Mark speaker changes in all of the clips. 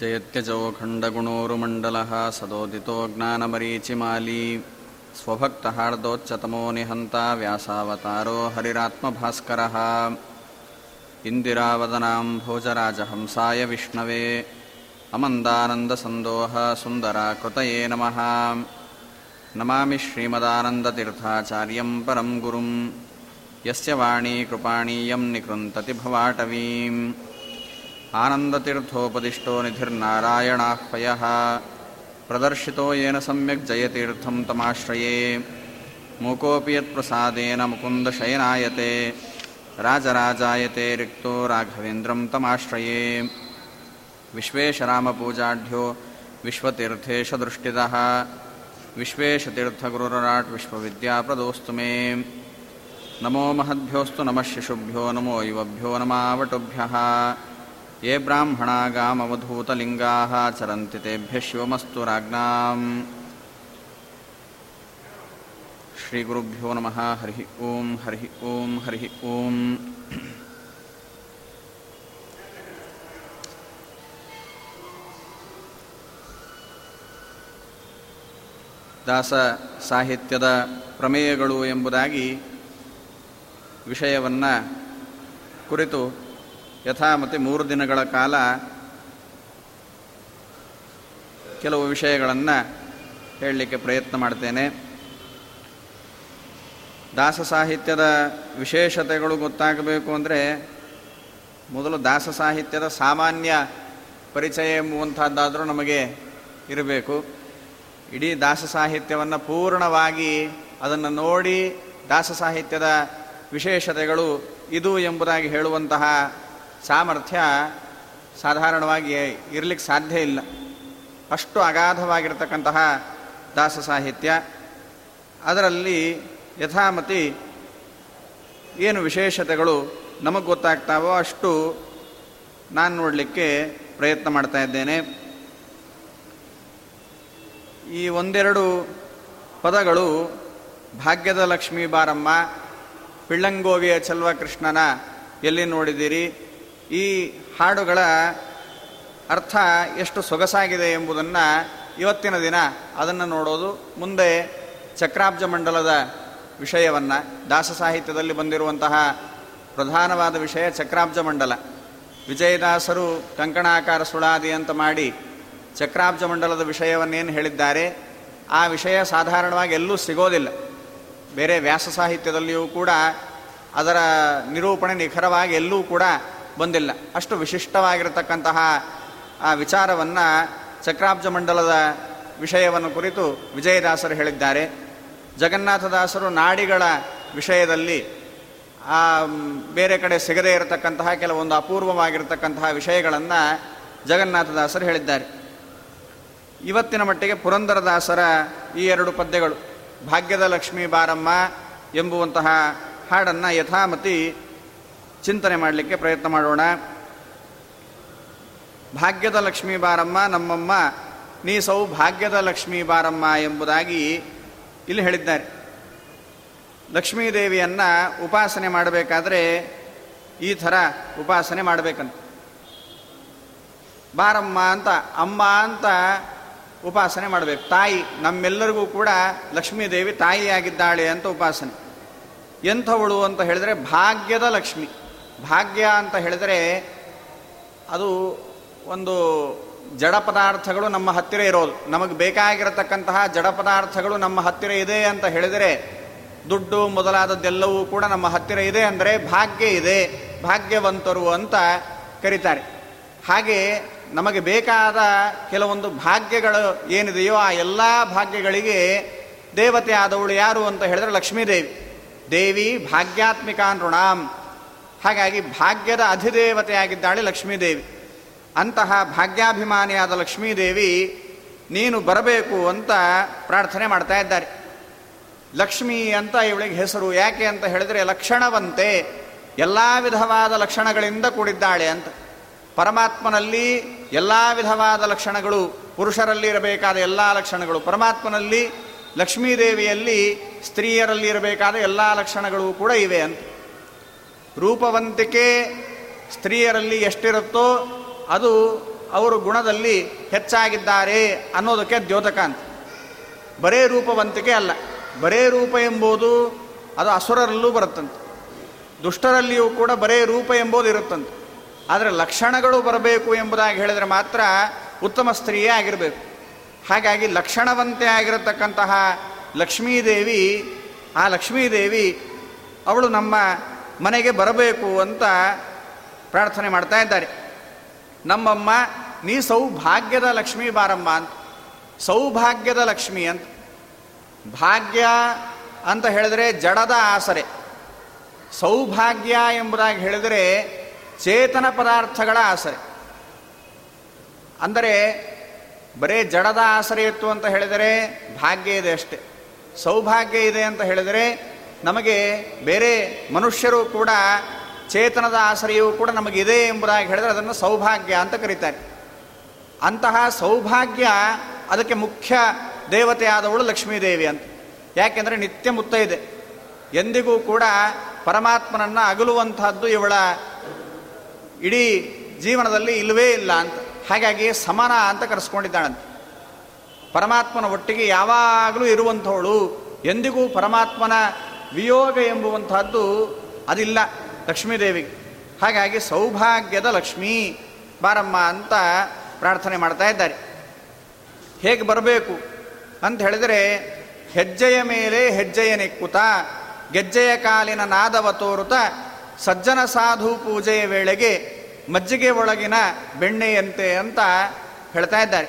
Speaker 1: जयत्यजोखण्डगुणोरुमण्डलः सदोदितो ज्ञानमरीचिमाली। स्वभक्तहार्दोच्चतमो निहन्ता व्यासावतारो हरिरात्मभास्करः। इन्दिरावदनां भोजराजहंसाय विष्णवे। अमन्दानन्दसन्दोह सुन्दराकृतये नमः। नमामि श्रीमदानन्दतीर्थाचार्यं परं गुरुं यस्य वाणी कृपाणीयं निकृन्तति भवाटवीम् आनन्दतीर्थोपदिष्टो निधिर्नारायणाह्वयः प्रदर्शितो येन सम्यक् जयतीर्थं तमाश्रये मूकोऽपि यत्प्रसादेन मुकुन्दशयनायते राजराजायते रिक्तो राघवेन्द्रं तमाश्रये विश्वेशरामपूजाढ्यो विश्वतीर्थेशदृष्टितः विश्वेशतीर्थगुरुराट् विश्वविद्याप्रदोस्तु मे नमो महद्भ्योऽस्तु नमः शिशुभ्यो नमो युवभ्यो नमावटुभ्यः ये ब्राह्मणा गामवधूतलिङ्गाः चरन्ति तेभ्यः शिवमस्तु राज्ञाम् श्रीगुरुभ्यो नमः हरिः ॐ हरिः ॐ हरिः ॐ ದಾಸ ಸಾಹಿತ್ಯದ ಪ್ರಮೇಯಗಳು ಎಂಬುದಾಗಿ ವಿಷಯವನ್ನು ಕುರಿತು ಯಥಾಮತಿ ಮೂರು ದಿನಗಳ ಕಾಲ ಕೆಲವು ವಿಷಯಗಳನ್ನು ಹೇಳಲಿಕ್ಕೆ ಪ್ರಯತ್ನ ಮಾಡ್ತೇನೆ. ದಾಸ ಸಾಹಿತ್ಯದ ವಿಶೇಷತೆಗಳು ಗೊತ್ತಾಗಬೇಕು ಅಂದರೆ ಮೊದಲು ದಾಸ ಸಾಹಿತ್ಯದ ಸಾಮಾನ್ಯ ಪರಿಚಯ ಎಂಬುವಂಥದ್ದಾದರೂ ನಮಗೆ ಇರಬೇಕು. ಇಡೀ ದಾಸ ಸಾಹಿತ್ಯವನ್ನು ಪೂರ್ಣವಾಗಿ ಅದನ್ನು ನೋಡಿ ದಾಸ ಸಾಹಿತ್ಯದ ವಿಶೇಷತೆಗಳು ಇದು ಎಂಬುದಾಗಿ ಹೇಳುವಂತಹ ಸಾಮರ್ಥ್ಯ ಸಾಧಾರಣವಾಗಿ ಇರಲಿಕ್ಕೆ ಸಾಧ್ಯ ಇಲ್ಲ. ಅಷ್ಟು ಅಗಾಧವಾಗಿರ್ತಕ್ಕಂತಹ ದಾಸ ಸಾಹಿತ್ಯ. ಅದರಲ್ಲಿ ಯಥಾಮತಿ ಏನು ವಿಶೇಷತೆಗಳು ನಮಗೆ ಗೊತ್ತಾಗ್ತಾವೋ ಅಷ್ಟು ನಾನು ನೋಡಲಿಕ್ಕೆ ಪ್ರಯತ್ನ ಮಾಡ್ತಾ ಇದ್ದೇನೆ. ಈ ಒಂದೆರಡು ಪದಗಳು ಭಾಗ್ಯದ ಲಕ್ಷ್ಮೀ ಬಾರಮ್ಮ, ಪಿಳ್ಳಂಗೋವಿಯ ಚಲ್ವ ಕೃಷ್ಣನ ಎಲ್ಲಿ ನೋಡಿದ್ದೀರಿ? ಈ ಹಾಡುಗಳ ಅರ್ಥ ಎಷ್ಟು ಸೊಗಸಾಗಿದೆ ಎಂಬುದನ್ನು ಇವತ್ತಿನ ದಿನ ಅದನ್ನು ನೋಡೋದು. ಮುಂದೆ ಚಕ್ರಾಬ್ಜ ಮಂಡಲದ ವಿಷಯವನ್ನು, ದಾಸ ಸಾಹಿತ್ಯದಲ್ಲಿ ಬಂದಿರುವಂತಹ ಪ್ರಧಾನವಾದ ವಿಷಯ ಚಕ್ರಾಬ್ಜ ಮಂಡಲ. ವಿಜಯದಾಸರು ಕಂಕಣಾಕಾರ ಸುಳಾದಿ ಅಂತ ಮಾಡಿ ಚಕ್ರಾಬ್ಜ ಮಂಡಲದ ವಿಷಯವನ್ನೇನು ಹೇಳಿದ್ದಾರೆ? ಆ ವಿಷಯ ಸಾಧಾರಣವಾಗಿ ಎಲ್ಲೂ ಸಿಗೋದಿಲ್ಲ. ಬೇರೆ ವ್ಯಾಸ ಸಾಹಿತ್ಯದಲ್ಲಿಯೂ ಕೂಡ ಅದರ ನಿರೂಪಣೆ ನಿಖರವಾಗಿ ಎಲ್ಲೂ ಕೂಡ ಬಂದಿಲ್ಲ. ಅಷ್ಟು ವಿಶಿಷ್ಟವಾಗಿರತಕ್ಕಂತಹ ಆ ವಿಚಾರವನ್ನು ಚಕ್ರಾಬ್ಜ ಮಂಡಲದ ವಿಷಯವನ್ನು ಕುರಿತು ವಿಜಯದಾಸರು ಹೇಳಿದ್ದಾರೆ. ಜಗನ್ನಾಥದಾಸರು ನಾಡಿಗಳ ವಿಷಯದಲ್ಲಿ ಆ ಬೇರೆ ಕಡೆ ಸಿಗದೇ ಇರತಕ್ಕಂತಹ ಕೆಲವೊಂದು ಅಪೂರ್ವವಾಗಿರತಕ್ಕಂತಹ ವಿಷಯಗಳನ್ನು ಜಗನ್ನಾಥದಾಸರು ಹೇಳಿದ್ದಾರೆ. ಇವತ್ತಿನ ಮಟ್ಟಿಗೆ ಪುರಂದರದಾಸರ ಈ ಎರಡು ಪದ್ಯಗಳು, ಭಾಗ್ಯದ ಲಕ್ಷ್ಮೀ ಬಾರಮ್ಮ ಎಂಬುವಂತಹ ಹಾಡನ್ನು ಯಥಾಮತಿ ಚಿಂತನೆ ಮಾಡಲಿಕ್ಕೆ ಪ್ರಯತ್ನ ಮಾಡೋಣ. ಭಾಗ್ಯದ ಲಕ್ಷ್ಮೀ ಬಾರಮ್ಮ, ನಮ್ಮಮ್ಮ, ನೀ ಸೌ ಭಾಗ್ಯದ ಲಕ್ಷ್ಮೀ ಬಾರಮ್ಮ ಎಂಬುದಾಗಿ ಇಲ್ಲಿ ಹೇಳಿದ್ದಾರೆ. ಲಕ್ಷ್ಮೀದೇವಿಯನ್ನು ಉಪಾಸನೆ ಮಾಡಬೇಕಾದ್ರೆ ಈ ಥರ ಉಪಾಸನೆ ಮಾಡಬೇಕಂತ. ಬಾರಮ್ಮ ಅಂತ, ಅಮ್ಮ ಅಂತ ಉಪಾಸನೆ ಮಾಡಬೇಕು. ತಾಯಿ, ನಮ್ಮೆಲ್ಲರಿಗೂ ಕೂಡ ಲಕ್ಷ್ಮೀದೇವಿ ತಾಯಿಯಾಗಿದ್ದಾಳೆ ಅಂತ ಉಪಾಸನೆ. ಎಂಥವಳು ಅಂತ ಹೇಳಿದರೆ ಭಾಗ್ಯದ ಲಕ್ಷ್ಮಿ. ಭಾಗ್ಯ ಅಂತ ಹೇಳಿದರೆ ಅದು ಒಂದು ಜಡ ಪದಾರ್ಥಗಳು ನಮ್ಮ ಹತ್ತಿರ ಇರೋದು. ನಮಗೆ ಬೇಕಾಗಿರತಕ್ಕಂತಹ ಜಡ ಪದಾರ್ಥಗಳು ನಮ್ಮ ಹತ್ತಿರ ಇದೆ ಅಂತ ಹೇಳಿದರೆ ದುಡ್ಡು ಮೊದಲಾದದ್ದೆಲ್ಲವೂ ಕೂಡ ನಮ್ಮ ಹತ್ತಿರ ಇದೆ ಅಂದರೆ ಭಾಗ್ಯ ಇದೆ. ಭಾಗ್ಯವಂತರು ಅಂತ ಕರೀತಾರೆ. ಹಾಗೆ ನಮಗೆ ಬೇಕಾದ ಕೆಲವೊಂದು ಭಾಗ್ಯಗಳು ಏನಿದೆಯೋ ಆ ಎಲ್ಲ ಭಾಗ್ಯಗಳಿಗೆ ದೇವತೆ ಆದವಳು ಯಾರು ಅಂತ ಹೇಳಿದ್ರೆ ಲಕ್ಷ್ಮೀದೇವಿ. ದೇವಿ ಭಾಗ್ಯಾತ್ಮಿಕ ನೃಣಾಂ ಹಾಗಾಗಿ ಭಾಗ್ಯದ ಅಧಿದೇವತೆಯಾಗಿದ್ದಾಳೆ ಲಕ್ಷ್ಮೀದೇವಿ. ಅಂತಹ ಭಾಗ್ಯಾಭಿಮಾನಿಯಾದ ಲಕ್ಷ್ಮೀದೇವಿ ನೀನು ಬರಬೇಕು ಅಂತ ಪ್ರಾರ್ಥನೆ ಮಾಡ್ತಾ ಇದ್ದಾರೆ. ಲಕ್ಷ್ಮಿ ಅಂತ ಇವಳಿಗೆ ಹೆಸರು. ಯಾಕೆ ಅಂತ ಹೇಳಿದರೆ ಲಕ್ಷಣವಂತೆ ಎಲ್ಲ ವಿಧವಾದ ಲಕ್ಷಣಗಳಿಂದ ಕೂಡಿದ್ದಾಳೆ ಅಂತ. ಪರಮಾತ್ಮನಲ್ಲಿ ಎಲ್ಲ ವಿಧವಾದ ಲಕ್ಷಣಗಳು, ಪುರುಷರಲ್ಲಿ ಇರಬೇಕಾದ ಎಲ್ಲ ಲಕ್ಷಣಗಳು, ಪರಮಾತ್ಮನಲ್ಲಿ ಲಕ್ಷ್ಮೀದೇವಿಯಲ್ಲಿ ಸ್ತ್ರೀಯರಲ್ಲಿ ಇರಬೇಕಾದ ಎಲ್ಲ ಲಕ್ಷಣಗಳು ಕೂಡ ಇವೆ ಅಂತ. ರೂಪವಂತಿಕೆ ಸ್ತ್ರೀಯರಲ್ಲಿ ಎಷ್ಟಿರುತ್ತೋ ಅದು ಅವರು ಗುಣದಲ್ಲಿ ಹೆಚ್ಚಾಗಿದ್ದಾರೆ ಅನ್ನೋದಕ್ಕೆ ದ್ಯೋತಕ ಅಂತ. ಬರೇ ರೂಪವಂತಿಕೆ ಅಲ್ಲ. ಬರೇ ರೂಪ ಎಂಬುದು ಅದು ಅಸುರರಲ್ಲೂ ಬರುತ್ತಂತೆ. ದುಷ್ಟರಲ್ಲಿಯೂ ಕೂಡ ಬರೇ ರೂಪ ಎಂಬುದು ಇರುತ್ತಂತೆ. ಆದರೆ ಲಕ್ಷಣಗಳು ಬರಬೇಕು ಎಂಬುದಾಗಿ ಹೇಳಿದರೆ ಮಾತ್ರ ಉತ್ತಮ ಸ್ತ್ರೀಯೇ ಆಗಿರಬೇಕು. ಹಾಗಾಗಿ ಲಕ್ಷಣವಂತೆ ಆಗಿರತಕ್ಕಂತಹ ಲಕ್ಷ್ಮೀದೇವಿ, ಆ ಲಕ್ಷ್ಮೀದೇವಿ ಅವಳು ನಮ್ಮ ಮನೆಗೆ ಬರಬೇಕು ಅಂತ ಪ್ರಾರ್ಥನೆ ಮಾಡ್ತಾ ಇದ್ದಾರೆ. ನಮ್ಮಮ್ಮ, ನೀ ಸೌಭಾಗ್ಯದ ಲಕ್ಷ್ಮಿ ಬಾರಮ್ಮ ಅಂತ, ಸೌಭಾಗ್ಯದ ಲಕ್ಷ್ಮಿ ಅಂತ, ಭಾಗ್ಯ ಅಂತ ಹೇಳಿದರೆ ಜಡದ ಆಸರೆ. ಸೌಭಾಗ್ಯ ಎಂಬುದಾಗಿ ಹೇಳಿದರೆ ಚೇತನ ಪದಾರ್ಥಗಳ ಆಸರೆ. ಅಂದರೆ ಬರೇ ಜಡದ ಆಸರೆ ಇತ್ತು ಅಂತ ಹೇಳಿದರೆ ಭಾಗ್ಯ ಇದೆ ಅಷ್ಟೆ. ಸೌಭಾಗ್ಯ ಇದೆ ಅಂತ ಹೇಳಿದರೆ ನಮಗೆ ಬೇರೆ ಮನುಷ್ಯರು ಕೂಡ ಚೇತನದ ಆಸರೆಯೂ ಕೂಡ ನಮಗಿದೆ ಎಂಬುದಾಗಿ ಹೇಳಿದರೆ ಅದನ್ನು ಸೌಭಾಗ್ಯ ಅಂತ ಕರೀತಾರೆ. ಅಂತಹ ಸೌಭಾಗ್ಯ ಅದಕ್ಕೆ ಮುಖ್ಯ ದೇವತೆ ಆದವಳು ಲಕ್ಷ್ಮೀದೇವಿ ಅಂತ. ಯಾಕೆಂದರೆ ನಿತ್ಯ ಮುತ್ತ ಇದೆ. ಎಂದಿಗೂ ಕೂಡ ಪರಮಾತ್ಮನನ್ನು ಅಗಲುವಂತಹದ್ದು ಇವಳ ಇಡೀ ಜೀವನದಲ್ಲಿ ಇಲ್ಲವೇ ಇಲ್ಲ ಅಂತ. ಹಾಗಾಗಿ ಸಮಾನ ಅಂತ ಕರೆಸ್ಕೊಂಡಿದ್ದಾಳಂತೆ. ಪರಮಾತ್ಮನ ಒಟ್ಟಿಗೆ ಯಾವಾಗಲೂ ಇರುವಂಥವಳು. ಎಂದಿಗೂ ಪರಮಾತ್ಮನ ವಿಯೋಗ ಎಂಬುವಂತಹದ್ದು ಅದಿಲ್ಲ ಲಕ್ಷ್ಮೀದೇವಿಗೆ. ಹಾಗಾಗಿ ಸೌಭಾಗ್ಯದ ಲಕ್ಷ್ಮೀ ಬಾರಮ್ಮ ಅಂತ ಪ್ರಾರ್ಥನೆ ಮಾಡ್ತಾ ಇದ್ದಾರೆ. ಹೇಗೆ ಬರಬೇಕು ಅಂತ ಹೇಳಿದರೆ, ಹೆಜ್ಜೆಯ ಮೇಲೆ ಹೆಜ್ಜೆಯ ನೆಕ್ಕುತ, ಗೆಜ್ಜೆಯ ಕಾಲಿನ ನಾದವ ತೋರುತ, ಸಜ್ಜನ ಸಾಧು ಪೂಜೆಯ ವೇಳೆಗೆ ಮಜ್ಜಿಗೆ ಒಳಗಿನ ಬೆಣ್ಣೆಯಂತೆ ಅಂತ ಹೇಳ್ತಾ ಇದ್ದಾರೆ.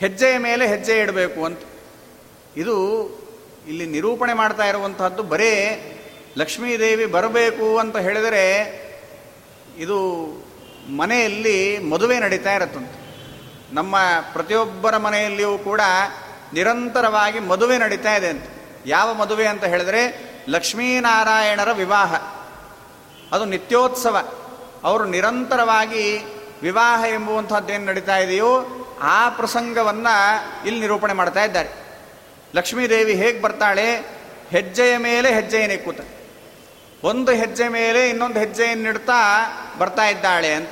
Speaker 1: ಹೆಜ್ಜೆಯ ಮೇಲೆ ಹೆಜ್ಜೆ ಇಡಬೇಕು ಅಂತ. ಇದು ಇಲ್ಲಿ ನಿರೂಪಣೆ ಮಾಡ್ತಾ ಇರುವಂತಹದ್ದು ಬರೇ ಲಕ್ಷ್ಮೀದೇವಿ ಬರಬೇಕು ಅಂತ ಹೇಳಿದರೆ ಇದು ಮನೆಯಲ್ಲಿ ಮದುವೆ ನಡೀತಾ ಇರುತ್ತಂತೆ. ನಮ್ಮ ಪ್ರತಿಯೊಬ್ಬರ ಮನೆಯಲ್ಲಿಯೂ ಕೂಡ ನಿರಂತರವಾಗಿ ಮದುವೆ ನಡೀತಾ ಇದೆ ಅಂತ. ಯಾವ ಮದುವೆ ಅಂತ ಹೇಳಿದರೆ ಲಕ್ಷ್ಮೀನಾರಾಯಣರ ವಿವಾಹ. ಅದು ನಿತ್ಯೋತ್ಸವ. ಅವರು ನಿರಂತರವಾಗಿ ವಿವಾಹ ಎಂಬುವಂಥದ್ದೇನು ನಡೀತಾ ಇದೆಯೋ ಆ ಪ್ರಸಂಗವನ್ನು ಇಲ್ಲಿ ನಿರೂಪಣೆ ಮಾಡ್ತಾ ಇದ್ದಾರೆ. ಲಕ್ಷ್ಮೀದೇವಿ ಹೇಗೆ ಬರ್ತಾಳೆ? ಹೆಜ್ಜೆಯ ಮೇಲೆ ಹೆಜ್ಜೆಯನ್ನೇ ನಿಕ್ಕುತ್ತ ಒಂದು ಹೆಜ್ಜೆ ಮೇಲೆ ಇನ್ನೊಂದು ಹೆಜ್ಜೆಯನ್ನಿಡ್ತಾ ಬರ್ತಾ ಇದ್ದಾಳೆ ಅಂತ.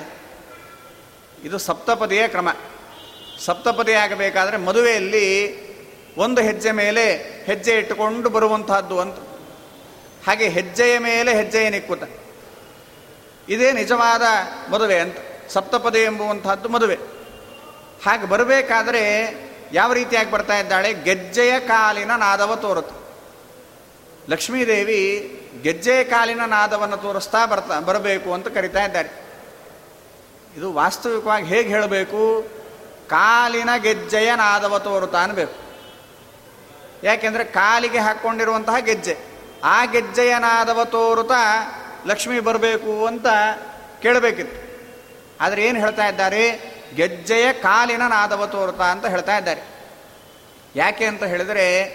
Speaker 1: ಇದು ಸಪ್ತಪದಿಯ ಕ್ರಮ. ಸಪ್ತಪದಿ ಆಗಬೇಕಾದ್ರೆ ಮದುವೆಯಲ್ಲಿ ಒಂದು ಹೆಜ್ಜೆ ಮೇಲೆ ಹೆಜ್ಜೆ ಇಟ್ಟುಕೊಂಡು ಬರುವಂತಹದ್ದು ಅಂತ. ಹಾಗೆ ಹೆಜ್ಜೆಯ ಮೇಲೆ ಹೆಜ್ಜೆಯ ನಿಕ್ಕುತ ಇದೇ ನಿಜವಾದ ಮದುವೆ ಅಂತ. ಸಪ್ತಪದಿ ಎಂಬುವಂತಹದ್ದು ಮದುವೆ. ಹಾಗೆ ಬರಬೇಕಾದ್ರೆ ಯಾವ ರೀತಿಯಾಗಿ ಬರ್ತಾ ಇದ್ದಾಳೆ? ಗೆಜ್ಜೆಯ ಕಾಲಿನ ನಾದವ ತೋರುತ್ತೆ. ಲಕ್ಷ್ಮೀದೇವಿ ಗೆಜ್ಜೆಯ ಕಾಲಿನ ನಾದವನ್ನು ತೋರಿಸ್ತಾ ಬರ್ತಾ, ಬರಬೇಕು ಅಂತ ಕರಿತಾ ಇದ್ದಾರೆ. ಇದು ವಾಸ್ತವಿಕವಾಗಿ ಹೇಗೆ ಹೇಳಬೇಕು? ಕಾಲಿನ ಗೆಜ್ಜೆಯ ನಾದವ ತೋರುತ್ತಾ ಅನ್ಬೇಕು. ಯಾಕೆಂದರೆ ಕಾಲಿಗೆ ಹಾಕ್ಕೊಂಡಿರುವಂತಹ ಗೆಜ್ಜೆ. ಆ ಗೆಜ್ಜೆಯ ನಾದವ ತೋರುತ್ತಾ ಲಕ್ಷ್ಮಿ ಬರಬೇಕು ಅಂತ ಕೇಳಬೇಕಿತ್ತು. ಆದರೆ ಏನು ಹೇಳ್ತಾ ಇದ್ದಾರೆ? ಗೆಜ್ಜೆಯ ಕಾಲಿನ ನಾದವ ತೋರುತ್ತಾ ಅಂತ ಹೇಳ್ತಾ ಇದ್ದಾರೆ. ಯಾಕೆ ಅಂತ ಹೇಳಿದರೆ,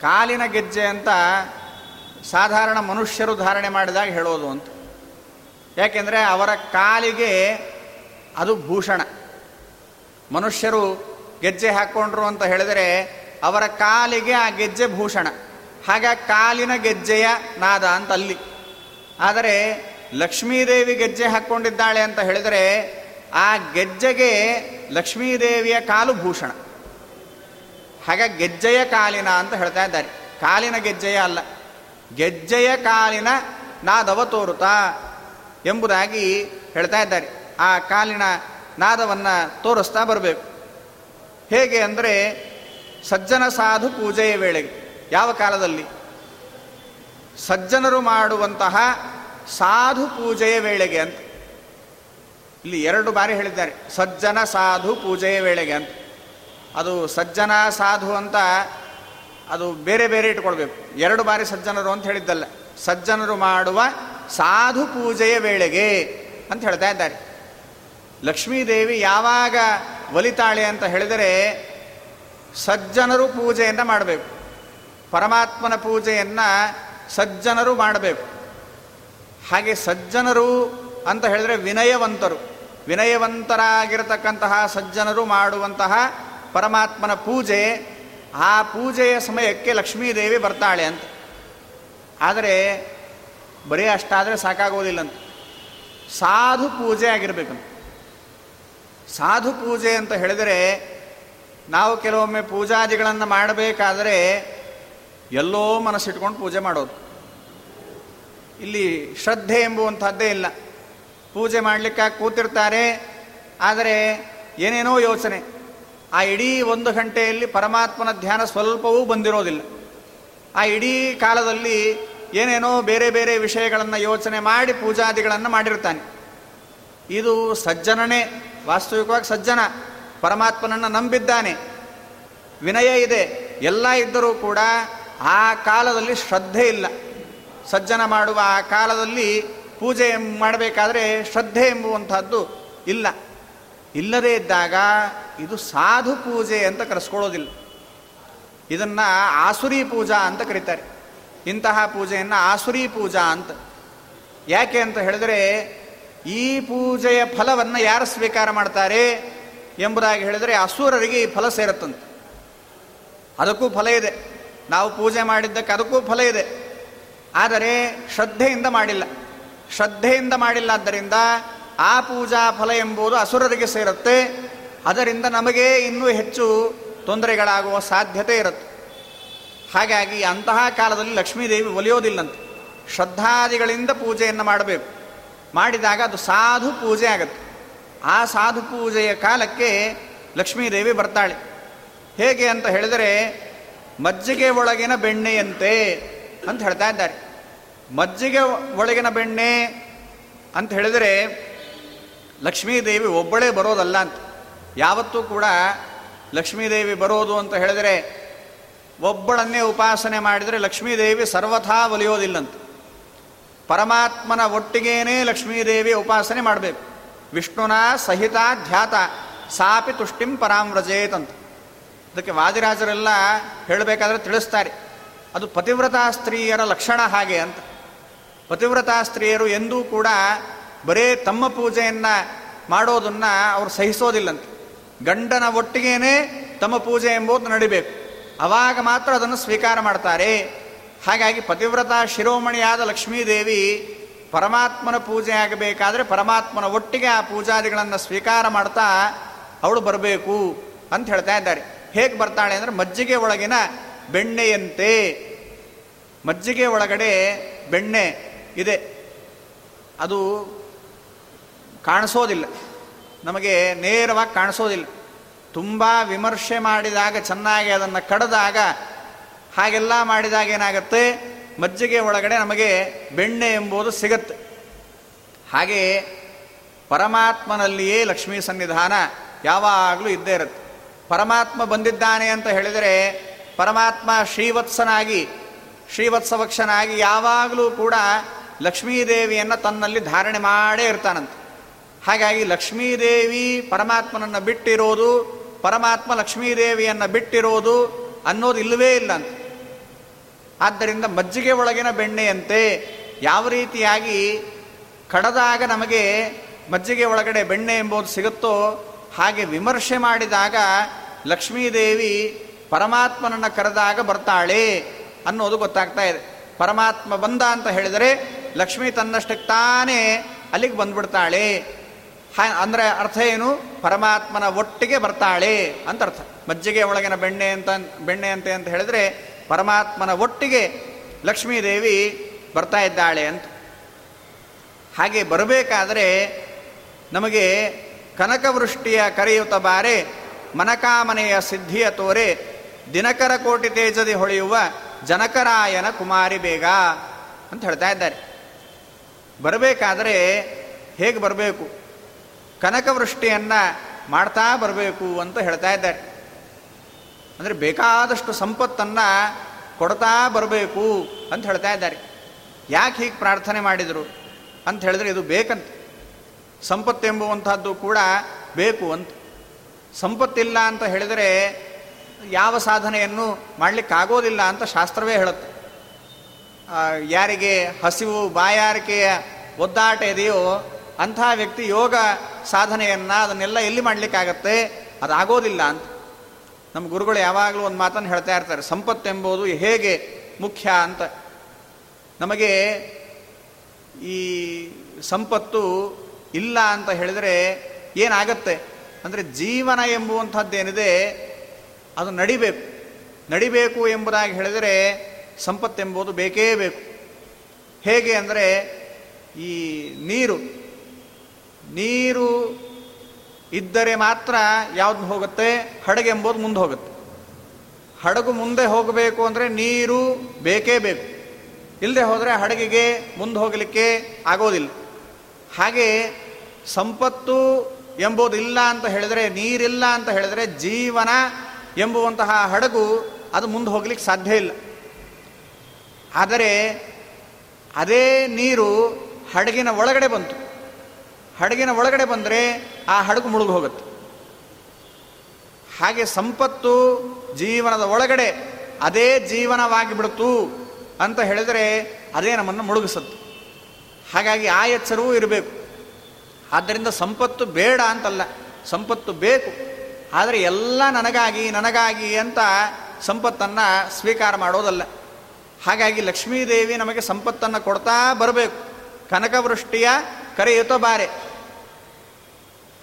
Speaker 1: ಕಾಲಿನ ಗೆಜ್ಜೆ ಅಂತ ಸಾಧಾರಣ ಮನುಷ್ಯರು ಧಾರಣೆ ಮಾಡಿದಾಗ ಹೇಳೋದು ಅಂತ. ಯಾಕೆಂದರೆ ಅವರ ಕಾಲಿಗೆ ಅದು ಭೂಷಣ. ಮನುಷ್ಯರು ಗೆಜ್ಜೆ ಹಾಕ್ಕೊಂಡ್ರು ಅಂತ ಹೇಳಿದರೆ ಅವರ ಕಾಲಿಗೆ ಆ ಗೆಜ್ಜೆ ಭೂಷಣ. ಹಾಗ ಕಾಲಿನ ಗೆಜ್ಜೆಯ ನಾದ ಅಂತ ಅಲ್ಲಿ. ಆದರೆ ಲಕ್ಷ್ಮೀದೇವಿ ಗೆಜ್ಜೆ ಹಾಕ್ಕೊಂಡಿದ್ದಾಳೆ ಅಂತ ಹೇಳಿದರೆ ಆ ಗೆಜ್ಜೆಗೆ ಲಕ್ಷ್ಮೀದೇವಿಯ ಕಾಲು ಭೂಷಣ. ಹಾಗೆ ಗೆಜ್ಜೆಯ ಕಾಲಿನ ಅಂತ ಹೇಳ್ತಾ ಇದ್ದಾರೆ. ಕಾಲಿನ ಗೆಜ್ಜೆಯ ಅಲ್ಲ. ಗೆಜ್ಜೆಯ ಕಾಲಿನ ನಾದವ ತೋರುತ್ತಾ ಎಂಬುದಾಗಿ ಹೇಳ್ತಾ ಇದ್ದಾರೆ. ಆ ಕಾಲಿನ ನಾದವನ್ನು ತೋರಿಸ್ತಾ ಬರಬೇಕು. ಹೇಗೆ ಅಂದರೆ ಸಜ್ಜನ ಸಾಧು ಪೂಜೆಯ ವೇಳೆಗೆ. ಯಾವ ಕಾಲದಲ್ಲಿ? ಸಜ್ಜನರು ಮಾಡುವಂತಹ ಸಾಧು ಪೂಜೆಯ ವೇಳೆಗೆ ಅಂತ. ಇಲ್ಲಿ ಎರಡು ಬಾರಿ ಹೇಳಿದ್ದಾರೆ, ಸಜ್ಜನ ಸಾಧು ಪೂಜೆಯ ವೇಳೆಗೆ ಅಂತ. ಅದು ಸಜ್ಜನ ಸಾಧು ಅಂತ ಅದು ಬೇರೆ ಬೇರೆ ಇಟ್ಕೊಳ್ಬೇಕು. ಎರಡು ಬಾರಿ ಸಜ್ಜನರು ಅಂತ ಹೇಳಿದ್ದಲ್ಲ, ಸಜ್ಜನರು ಮಾಡುವ ಸಾಧು ಪೂಜೆಯ ವೇಳೆಗೆ ಅಂತ ಹೇಳ್ತಾ ಇದ್ದಾರೆ. ಲಕ್ಷ್ಮೀದೇವಿ ಯಾವಾಗ ಒಲಿತಾಳೆ ಅಂತ ಹೇಳಿದರೆ ಸಜ್ಜನರು ಪೂಜೆಯನ್ನು ಮಾಡಬೇಕು. ಪರಮಾತ್ಮನ ಪೂಜೆಯನ್ನು ಸಜ್ಜನರು ಮಾಡಬೇಕು. ಹಾಗೆ ಸಜ್ಜನರು ಅಂತ ಹೇಳಿದರೆ ವಿನಯವಂತರು. ವಿನಯವಂತರಾಗಿರತಕ್ಕಂತಹ ಸಜ್ಜನರು ಮಾಡುವಂತಹ ಪರಮಾತ್ಮನ ಪೂಜೆ, ಆ ಪೂಜೆಯ ಸಮಯಕ್ಕೆ ಲಕ್ಷ್ಮೀದೇವಿ ಬರ್ತಾಳೆ ಅಂತ. ಆದರೆ ಬರೀ ಅಷ್ಟಾದರೆ ಸಾಕಾಗೋದಿಲ್ಲಂತ. ಸಾಧು ಪೂಜೆ ಆಗಿರಬೇಕಂತ. ಸಾಧು ಪೂಜೆ ಅಂತ ಹೇಳಿದರೆ ನಾವು ಕೆಲವೊಮ್ಮೆ ಪೂಜಾದಿಗಳನ್ನು ಮಾಡಬೇಕಾದರೆ ಎಲ್ಲೋ ಮನಸ್ಸಿಟ್ಕೊಂಡು ಪೂಜೆ ಮಾಡೋದು. ಇಲ್ಲಿ ಶ್ರದ್ಧೆ ಎಂಬುವಂಥದ್ದೇ ಇಲ್ಲ. ಪೂಜೆ ಮಾಡಲಿಕ್ಕೆ ಕೂತಿರ್ತಾರೆ. ಆದರೆ ಏನೇನೋ ಯೋಚನೆ. ಆ ಇಡೀ ಒಂದು ಗಂಟೆಯಲ್ಲಿ ಪರಮಾತ್ಮನ ಧ್ಯಾನ ಸ್ವಲ್ಪವೂ ಬಂದಿರೋದಿಲ್ಲ. ಆ ಇಡೀ ಕಾಲದಲ್ಲಿ ಏನೇನೋ ಬೇರೆ ಬೇರೆ ವಿಷಯಗಳನ್ನು ಯೋಚನೆ ಮಾಡಿ ಪೂಜಾದಿಗಳನ್ನು ಮಾಡಿರ್ತಾನೆ. ಇದು ಸಜ್ಜನನೇ, ವಾಸ್ತವಿಕವಾಗಿ ಸಜ್ಜನ. ಪರಮಾತ್ಮನನ್ನು ನಂಬಿದ್ದಾನೆ. ವಿನಯ ಇದೆ. ಎಲ್ಲ ಇದ್ದರೂ ಕೂಡ ಆ ಕಾಲದಲ್ಲಿ ಶ್ರದ್ಧೆ ಇಲ್ಲ. ಸಜ್ಜನ ಮಾಡುವ ಆ ಕಾಲದಲ್ಲಿ ಪೂಜೆ ಮಾಡಬೇಕಾದ್ರೆ ಶ್ರದ್ಧೆ ಎಂಬುವಂಥದ್ದು ಇಲ್ಲ. ಇಲ್ಲದೇ ಇದ್ದಾಗ ಇದು ಸಾಧು ಪೂಜೆ ಅಂತ ಕರೆಸ್ಕೊಳ್ಳೋದಿಲ್ಲ. ಇದನ್ನು ಆಸುರಿ ಪೂಜಾ ಅಂತ ಕರೀತಾರೆ. ಇಂತಹ ಪೂಜೆಯನ್ನು ಆಸುರಿ ಪೂಜಾ ಅಂತ. ಯಾಕೆ ಅಂತ ಹೇಳಿದರೆ ಈ ಪೂಜೆಯ ಫಲವನ್ನು ಯಾರು ಸ್ವೀಕಾರ ಮಾಡ್ತಾರೆ ಎಂಬುದಾಗಿ ಹೇಳಿದರೆ ಅಸುರರಿಗೆ ಈ ಫಲ ಸೇರುತ್ತಂತೆ. ಅದಕ್ಕೂ ಫಲ ಇದೆ. ನಾವು ಪೂಜೆ ಮಾಡಿದ್ದಕ್ಕೆ ಅದಕ್ಕೂ ಫಲ ಇದೆ. ಆದರೆ ಶ್ರದ್ಧೆಯಿಂದ ಮಾಡಿಲ್ಲ. ಶ್ರದ್ಧೆಯಿಂದ ಮಾಡಿಲ್ಲ ಆದ್ದರಿಂದ ಆ ಪೂಜಾ ಫಲ ಎಂಬುದು ಅಸುರರಿಗೆ ಸೇರುತ್ತೆ. ಅದರಿಂದ ನಮಗೆ ಇನ್ನೂ ಹೆಚ್ಚು ತೊಂದರೆಗಳಾಗುವ ಸಾಧ್ಯತೆ ಇರುತ್ತೆ. ಹಾಗಾಗಿ ಅಂತಹ ಕಾಲದಲ್ಲಿ ಲಕ್ಷ್ಮೀದೇವಿ ಒಲಿಯೋದಿಲ್ಲಂತೆ. ಶ್ರದ್ಧಾದಿಗಳಿಂದ ಪೂಜೆಯನ್ನು ಮಾಡಬೇಕು. ಮಾಡಿದಾಗ ಅದು ಸಾಧು ಪೂಜೆ ಆಗುತ್ತೆ. ಆ ಸಾಧು ಪೂಜೆಯ ಕಾಲಕ್ಕೆ ಲಕ್ಷ್ಮೀದೇವಿ ಬರ್ತಾಳೆ. ಹೇಗೆ ಅಂತ ಹೇಳಿದರೆ, ಮಜ್ಜಿಗೆ ಒಳಗಿನ ಬೆಣ್ಣೆಯಂತೆ ಅಂತ ಹೇಳ್ತಾ ಇದ್ದಾರೆ. ಮಜ್ಜಿಗೆ ಒಳಗಿನ ಬೆಣ್ಣೆ ಅಂತ ಹೇಳಿದರೆ ಲಕ್ಷ್ಮೀದೇವಿ ಒಬ್ಬಳೇ ಬರೋದಲ್ಲ ಅಂತ. ಯಾವತ್ತೂ ಕೂಡ ಲಕ್ಷ್ಮೀದೇವಿ ಬರೋದು ಅಂತ ಹೇಳಿದರೆ ಒಬ್ಬಳನ್ನೇ ಉಪಾಸನೆ ಮಾಡಿದರೆ ಲಕ್ಷ್ಮೀದೇವಿ ಸರ್ವಥಾ ಒಲಿಯೋದಿಲ್ಲಂತ. ಪರಮಾತ್ಮನ ಒಟ್ಟಿಗೇನೆ ಲಕ್ಷ್ಮೀದೇವಿ ಉಪಾಸನೆ ಮಾಡಬೇಕು. ವಿಷ್ಣುನ ಸಹಿತ ಧ್ಯಾತ, ಸಾಪಿ ತುಷ್ಟಿಂ ಪರಾಮ್ರಜೇತ್ ಅಂತ ಅದಕ್ಕೆ ವಾದಿರಾಜರೆಲ್ಲ ಹೇಳಬೇಕಾದ್ರೆ ತಿಳಿಸ್ತಾರೆ. ಅದು ಪತಿವ್ರತಾ ಸ್ತ್ರೀಯರ ಲಕ್ಷಣ ಹಾಗೆ ಅಂತ. ಪತಿವ್ರತಾ ಸ್ತ್ರೀಯರು ಎಂದೂ ಕೂಡ ಬರೇ ತಮ್ಮ ಪೂಜೆಯನ್ನು ಮಾಡೋದನ್ನು ಅವರು ಸಹಿಸೋದಿಲ್ಲಂತೆ. ಗಂಡನ ಒಟ್ಟಿಗೇನೆ ತಮ್ಮ ಪೂಜೆ ಎಂಬುದು ನಡಿಬೇಕು. ಅವಾಗ ಮಾತ್ರ ಅದನ್ನು ಸ್ವೀಕಾರ ಮಾಡ್ತಾರೆ. ಹಾಗಾಗಿ ಪತಿವ್ರತ ಶಿರೋಮಣಿಯಾದ ಲಕ್ಷ್ಮೀದೇವಿ ಪರಮಾತ್ಮನ ಪೂಜೆ ಆಗಬೇಕಾದ್ರೆ ಪರಮಾತ್ಮನ ಒಟ್ಟಿಗೆ ಆ ಪೂಜಾದಿಗಳನ್ನು ಸ್ವೀಕಾರ ಮಾಡ್ತಾ ಅವಳು ಬರಬೇಕು ಅಂತ ಹೇಳ್ತಾ ಇದ್ದಾರೆ. ಹೇಗೆ ಬರ್ತಾಳೆ ಅಂದರೆ ಮಜ್ಜಿಗೆ ಒಳಗಿನ ಬೆಣ್ಣೆಯಂತೆ. ಮಜ್ಜಿಗೆ ಒಳಗಡೆ ಬೆಣ್ಣೆ ಇದೆ. ಅದು ಕಾಣಿಸೋದಿಲ್ಲ. ನಮಗೆ ನೇರವಾಗಿ ಕಾಣಿಸೋದಿಲ್ಲ. ತುಂಬ ವಿಮರ್ಶೆ ಮಾಡಿದಾಗ, ಚೆನ್ನಾಗಿ ಅದನ್ನು ಕಡಿದಾಗ, ಹಾಗೆಲ್ಲ ಮಾಡಿದಾಗ ಏನಾಗುತ್ತೆ? ಮಜ್ಜಿಗೆ ಒಳಗಡೆ ನಮಗೆ ಬೆಣ್ಣೆ ಎಂಬುದು ಸಿಗತ್ತೆ. ಹಾಗೆ ಪರಮಾತ್ಮನಲ್ಲಿಯೇ ಲಕ್ಷ್ಮೀ ಸನ್ನಿಧಾನ ಯಾವಾಗಲೂ ಇದ್ದೇ ಇರುತ್ತೆ. ಪರಮಾತ್ಮ ಬಂದಿದ್ದಾನೆ ಅಂತ ಹೇಳಿದರೆ, ಪರಮಾತ್ಮ ಶ್ರೀವತ್ಸನಾಗಿ, ಶ್ರೀವತ್ಸವಕ್ಷನಾಗಿ ಯಾವಾಗಲೂ ಕೂಡ ಲಕ್ಷ್ಮೀದೇವಿಯನ್ನು ತನ್ನಲ್ಲಿ ಧಾರಣೆ ಮಾಡೇ ಇರ್ತಾನಂತೆ. ಹಾಗಾಗಿ ಲಕ್ಷ್ಮೀದೇವಿ ಪರಮಾತ್ಮನನ್ನು ಬಿಟ್ಟಿರೋದು, ಪರಮಾತ್ಮ ಲಕ್ಷ್ಮೀದೇವಿಯನ್ನು ಬಿಟ್ಟಿರೋದು ಅನ್ನೋದು ಇಲ್ಲವೇ ಇಲ್ಲ ಅಂತ. ಆದ್ದರಿಂದ ಮಜ್ಜಿಗೆ ಒಳಗಿನ ಬೆಣ್ಣೆಯಂತೆ ಯಾವ ರೀತಿಯಾಗಿ ಕಡದಾಗ ನಮಗೆ ಮಜ್ಜಿಗೆ ಒಳಗಡೆ ಬೆಣ್ಣೆ ಎಂಬುದು ಸಿಗುತ್ತೋ ಹಾಗೆ ವಿಮರ್ಶೆ ಮಾಡಿದಾಗ ಲಕ್ಷ್ಮೀದೇವಿ ಪರಮಾತ್ಮನನ್ನು ಕರೆದಾಗ ಬರ್ತಾಳೆ ಅನ್ನೋದು ಗೊತ್ತಾಗ್ತಾ ಇದೆ. ಪರಮಾತ್ಮ ಬಂದ ಅಂತ ಹೇಳಿದರೆ ಲಕ್ಷ್ಮಿ ತನ್ನಷ್ಟಕ್ಕೆ ತಾನೇ ಅಲ್ಲಿಗೆ ಬಂದ್ಬಿಡ್ತಾಳೆ. ಅಂದ್ರೆ ಅರ್ಥ ಏನು? ಪರಮಾತ್ಮನ ಒಟ್ಟಿಗೆ ಬರ್ತಾಳೆ ಅಂತ ಅರ್ಥ. ಮಜ್ಜಿಗೆ ಒಳಗಿನ ಬೆಣ್ಣೆ ಅಂತ, ಬೆಣ್ಣೆ ಅಂತೆ ಅಂತ ಹೇಳಿದ್ರೆ ಪರಮಾತ್ಮನ ಒಟ್ಟಿಗೆ ಲಕ್ಷ್ಮೀದೇವಿ ಬರ್ತಾ ಇದ್ದಾಳೆ ಅಂತ. ಹಾಗೆ ಬರಬೇಕಾದರೆ ನಮಗೆ ಕನಕವೃಷ್ಟಿಯ ಕರೆಯುತ್ತ ಬಾರೆ ಮನಕಾಮನೆಯ ಸಿದ್ಧಿಯ ತೋರೆ ದಿನಕರ ಕೋಟಿ ತೇಜದಿ ಹೊಳೆಯುವ ಜನಕರಾಯನ ಕುಮಾರಿ ಬೇಗ ಅಂತ ಹೇಳ್ತಾ ಇದ್ದಾರೆ. ಬರಬೇಕಾದರೆ ಹೇಗೆ ಬರಬೇಕು? ಕನಕವೃಷ್ಟಿಯನ್ನು ಮಾಡ್ತಾ ಬರಬೇಕು ಅಂತ ಹೇಳ್ತಾ ಇದ್ದಾರೆ. ಅಂದರೆ ಬೇಕಾದಷ್ಟು ಸಂಪತ್ತನ್ನು ಕೊಡ್ತಾ ಬರಬೇಕು ಅಂತ ಹೇಳ್ತಾ ಇದ್ದಾರೆ. ಯಾಕೆ ಹೀಗೆ ಪ್ರಾರ್ಥನೆ ಮಾಡಿದರು ಅಂತ ಹೇಳಿದ್ರೆ ಇದು ಬೇಕಂತ. ಸಂಪತ್ತೆಂಬುವಂಥದ್ದು ಕೂಡ ಬೇಕು ಅಂತ. ಸಂಪತ್ತಿಲ್ಲ ಅಂತ ಹೇಳಿದರೆ ಯಾವ ಸಾಧನೆಯನ್ನು ಮಾಡಲಿಕ್ಕಾಗೋದಿಲ್ಲ ಅಂತ ಶಾಸ್ತ್ರವೇ ಹೇಳುತ್ತೆ. ಯಾರಿಗೆ ಹಸಿವು ಬಾಯಾರಿಕೆಯ ಒದ್ದಾಟ ಇದೆಯೋ ಅಂಥ ವ್ಯಕ್ತಿ ಯೋಗ ಸಾಧನೆಯನ್ನು ಅದನ್ನೆಲ್ಲ ಎಲ್ಲಿ ಮಾಡಲಿಕ್ಕಾಗತ್ತೆ? ಅದಾಗೋದಿಲ್ಲ ಅಂತ. ನಮ್ಮ ಗುರುಗಳು ಯಾವಾಗಲೂ ಒಂದು ಮಾತನ್ನು ಹೇಳ್ತಾ ಇರ್ತಾರೆ ಸಂಪತ್ತೆಂಬುದು ಹೇಗೆ ಮುಖ್ಯ ಅಂತ. ನಮಗೆ ಈ ಸಂಪತ್ತು ಇಲ್ಲ ಅಂತ ಹೇಳಿದರೆ ಏನಾಗತ್ತೆ? ಅಂದರೆ ಜೀವನ ಎಂಬುವಂಥದ್ದೇನಿದೆ, ಅದು ನಡಿಬೇಕು. ನಡಿಬೇಕು ಎಂಬುದಾಗಿ ಹೇಳಿದರೆ ಸಂಪತ್ತೆಂಬುದು ಬೇಕೇ ಬೇಕು. ಹೇಗೆ ಅಂದರೆ ಈ ನೀರು ನೀರು ಇದ್ದರೆ ಮಾತ್ರ ಯಾವ್ದು ಹೋಗುತ್ತೆ? ಹಡಗು ಎಂಬುದು ಮುಂದೆ ಹೋಗುತ್ತೆ. ಹಡಗು ಮುಂದೆ ಹೋಗಬೇಕು ಅಂದರೆ ನೀರು ಬೇಕೇ ಬೇಕು. ಇಲ್ಲದೆ ಹೋದರೆ ಹಡಗಿಗೆ ಮುಂದೆ ಹೋಗಲಿಕ್ಕೆ ಆಗೋದಿಲ್ಲ. ಹಾಗೆ ಸಂಪತ್ತು ಎಂಬುದಿಲ್ಲ ಅಂತ ಹೇಳಿದರೆ, ನೀರಿಲ್ಲ ಅಂತ ಹೇಳಿದರೆ ಜೀವನ ಎಂಬುವಂತಹ ಹಡಗು ಅದು ಮುಂದೆ ಹೋಗ್ಲಿಕ್ಕೆ ಸಾಧ್ಯ ಇಲ್ಲ. ಆದರೆ ಅದೇ ನೀರು ಹಡಗಿನ ಒಳಗಡೆ ಬಂತು. ಹಡಗಿನ ಒಳಗಡೆ ಬಂದರೆ ಆ ಹಡಗು ಮುಳುಗು ಹೋಗುತ್ತೆ. ಹಾಗೆ ಸಂಪತ್ತು ಜೀವನದ ಒಳಗಡೆ ಅದೇ ಜೀವನವಾಗಿ ಬಿಡ್ತು ಅಂತ ಹೇಳಿದರೆ ಅದೇ ನಮ್ಮನ್ನು ಮುಳುಗಿಸುತ್ತೆ. ಹಾಗಾಗಿ ಆ ಎಚ್ಚರವೂ ಇರಬೇಕು. ಆದ್ದರಿಂದ ಸಂಪತ್ತು ಬೇಡ ಅಂತಲ್ಲ, ಸಂಪತ್ತು ಬೇಕು. ಆದರೆ ಎಲ್ಲ ನನಗಾಗಿ ನನಗಾಗಿ ಅಂತ ಸಂಪತ್ತನ್ನು ಸ್ವೀಕಾರ ಮಾಡೋದಲ್ಲ. ಹಾಗಾಗಿ ಲಕ್ಷ್ಮೀದೇವಿ ನಮಗೆ ಸಂಪತ್ತನ್ನು ಕೊಡ್ತಾ ಬರಬೇಕು. ಕನಕವೃಷ್ಟಿಯ ಕರೆಯುತ್ತೋ ಬಾರೆ.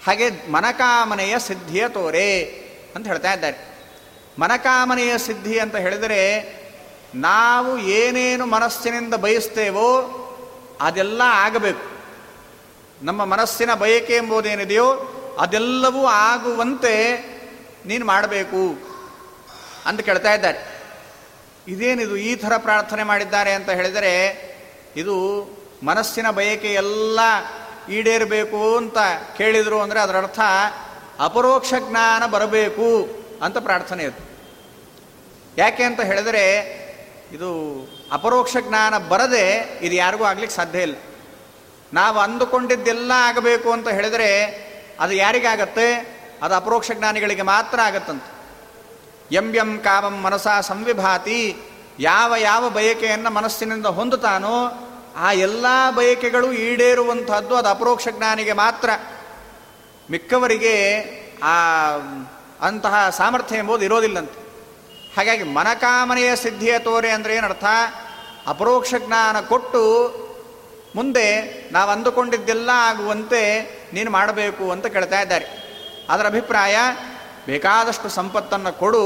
Speaker 1: ಹಾಗೆ ಮನಕಾಮನೆಯ ಸಿದ್ಧಿಯ ತೋರೆ ಅಂತ ಹೇಳ್ತಾ ಇದ್ದಾರೆ. ಮನಕಾಮನೆಯ ಸಿದ್ಧಿ ಅಂತ ಹೇಳಿದರೆ ನಾವು ಏನೇನು ಮನಸ್ಸಿನಿಂದ ಬಯಸ್ತೇವೋ ಅದೆಲ್ಲ ಆಗಬೇಕು. ನಮ್ಮ ಮನಸ್ಸಿನ ಬಯಕೆ ಎಂಬುದೇನಿದೆಯೋ ಅದೆಲ್ಲವೂ ಆಗುವಂತೆ ನೀನು ಮಾಡಬೇಕು ಅಂತ ಕೇಳ್ತಾ ಇದ್ದಾರೆ. ಇದೇನಿದು ಈ ಥರ ಪ್ರಾರ್ಥನೆ ಮಾಡಿದ್ದಾರೆ ಅಂತ ಹೇಳಿದರೆ ಇದು ಮನಸ್ಸಿನ ಬಯಕೆ ಎಲ್ಲ ಈಡೇರಬೇಕು ಅಂತ ಕೇಳಿದರು ಅಂದರೆ ಅದರ ಅರ್ಥ ಅಪರೋಕ್ಷ ಜ್ಞಾನ ಬರಬೇಕು ಅಂತ ಪ್ರಾರ್ಥನೆ ಇತ್ತು ಯಾಕೆ ಅಂತ ಹೇಳಿದರೆ ಇದು ಅಪರೋಕ್ಷ ಜ್ಞಾನ ಬರದೆ ಇದು ಯಾರಿಗೂ ಆಗ್ಲಿಕ್ಕೆ ಸಾಧ್ಯ ಇಲ್ಲ. ನಾವು ಅಂದುಕೊಂಡಿದ್ದೆಲ್ಲ ಆಗಬೇಕು ಅಂತ ಹೇಳಿದರೆ ಅದು ಯಾರಿಗಾಗತ್ತೆ? ಅದು ಅಪರೋಕ್ಷ ಜ್ಞಾನಿಗಳಿಗೆ ಮಾತ್ರ ಆಗತ್ತಂತೆ. ಎಂ ಎಂ ಕಾಮಂ ಮನಸ ಸಂವಿಭಾತಿ, ಯಾವ ಯಾವ ಬಯಕೆಯನ್ನು ಮನಸ್ಸಿನಿಂದ ಹೊಂದುತ್ತಾನೋ ಆ ಎಲ್ಲ ಬಯಕೆಗಳು ಈಡೇರುವಂಥದ್ದು ಅದು ಅಪರೋಕ್ಷ ಜ್ಞಾನಿಗೆ ಮಾತ್ರ. ಮಿಕ್ಕವರಿಗೆ ಆ, ಅಂತಹ ಸಾಮರ್ಥ್ಯ ಎಂಬುದು ಇರೋದಿಲ್ಲಂತೆ. ಹಾಗಾಗಿ ಮನಕಾಮನೆಯ ಸಿದ್ಧಿಯ ತೋರೆ ಅಂದರೆ ಏನರ್ಥ? ಅಪರೋಕ್ಷ ಜ್ಞಾನ ಕೊಟ್ಟು ಮುಂದೆ ನಾವು ಅಂದುಕೊಂಡಿದ್ದೆಲ್ಲ ಆಗುವಂತೆ ನೀನು ಮಾಡಬೇಕು ಅಂತ ಕೇಳ್ತಾ ಇದ್ದಾರೆ. ಅದರ ಅಭಿಪ್ರಾಯ ಬೇಕಾದಷ್ಟು ಸಂಪತ್ತನ್ನು ಕೊಡು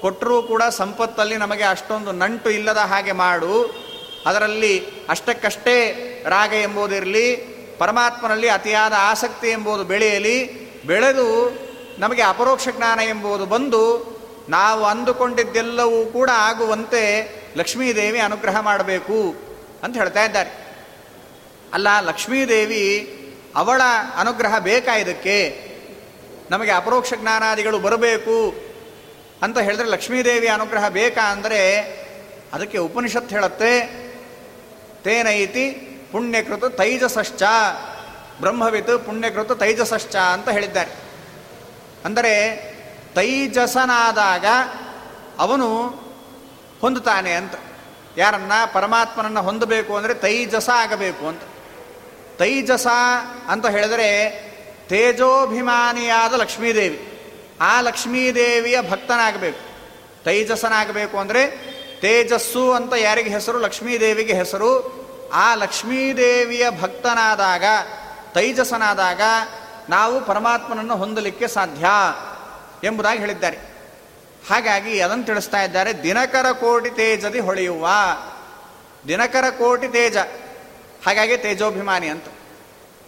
Speaker 1: ಕೊಟ್ಟರೂ ಕೂಡ ಸಂಪತ್ತಲ್ಲಿ ನಮಗೆ ಅಷ್ಟೊಂದು ನಂಟು ಇಲ್ಲದ ಹಾಗೆ ಮಾಡು. ಅದರಲ್ಲಿ ಅಷ್ಟಕ್ಕಷ್ಟೇ ರಾಗ ಎಂಬುದಿರಲಿ ಪರಮಾತ್ಮನಲ್ಲಿ ಅತಿಯಾದ ಆಸಕ್ತಿ ಎಂಬುದು ಬೆಳೆಯಲಿ, ಬೆಳೆದು ನಮಗೆ ಅಪರೋಕ್ಷ ಜ್ಞಾನ ಎಂಬುದು ಬಂದು, ನಾವು ಅಂದುಕೊಂಡಿದ್ದೆಲ್ಲವೂ ಕೂಡ ಆಗುವಂತೆ ಲಕ್ಷ್ಮೀದೇವಿ ಅನುಗ್ರಹ ಮಾಡಬೇಕು ಅಂತ ಹೇಳ್ತಾ ಇದ್ದಾರೆ. ಅಲ್ಲ, ಲಕ್ಷ್ಮೀದೇವಿ ಅವಳ ಅನುಗ್ರಹ ಬೇಕಾ ಇದಕ್ಕೆ? ನಮಗೆ ಅಪರೋಕ್ಷ ಜ್ಞಾನಾದಿಗಳು ಬರಬೇಕು ಅಂತ ಹೇಳಿದ್ರೆ ಲಕ್ಷ್ಮೀದೇವಿ ಅನುಗ್ರಹ ಬೇಕಾ ಅಂದರೆ ಅದಕ್ಕೆ ಉಪನಿಷತ್ ಹೇಳುತ್ತೆ, ತೇನೈತಿ ಪುಣ್ಯಕೃತ ತೈಜಸಶ್ಚ, ಬ್ರಹ್ಮವಿತ್ ಪುಣ್ಯಕೃತ ತೈಜಸಶ್ಚ ಅಂತ ಹೇಳಿದ್ದಾರೆ. ಅಂದರೆ ತೈಜಸನಾದಾಗ ಅವನು ಹೊಂದುತ್ತಾನೆ ಅಂತ. ಯಾರನ್ನ? ಪರಮಾತ್ಮನನ್ನು ಹೊಂದಬೇಕು ಅಂದರೆ ತೈಜಸ ಆಗಬೇಕು ಅಂತ. ತೈಜಸ ಅಂತ ಹೇಳಿದರೆ ತೇಜೋಭಿಮಾನಿಯಾದ ಲಕ್ಷ್ಮೀದೇವಿ. ಆ ಲಕ್ಷ್ಮೀದೇವಿಯ ಭಕ್ತನಾಗಬೇಕು. ತೈಜಸನಾಗಬೇಕು ಅಂದರೆ ತೇಜಸ್ಸು ಅಂತ ಯಾರಿಗೆ ಹೆಸರು? ಲಕ್ಷ್ಮೀದೇವಿಗೆ ಹೆಸರು. ಆ ಲಕ್ಷ್ಮೀದೇವಿಯ ಭಕ್ತನಾದಾಗ, ತೈಜಸನಾದಾಗ ನಾವು ಪರಮಾತ್ಮನನ್ನು ಹೊಂದಲಿಕ್ಕೆ ಸಾಧ್ಯ ಎಂಬುದಾಗಿ ಹೇಳಿದ್ದಾರೆ. ಹಾಗಾಗಿ ಅದನ್ನು ತಿಳಿಸ್ತಾ ಇದ್ದಾರೆ, ದಿನಕರ ಕೋಟಿ ತೇಜದಿ ಹೊಳೆಯುವ. ದಿನಕರ ಕೋಟಿ ತೇಜ. ಹಾಗಾಗಿ ತೇಜೋಭಿಮಾನಿ ಅಂತ.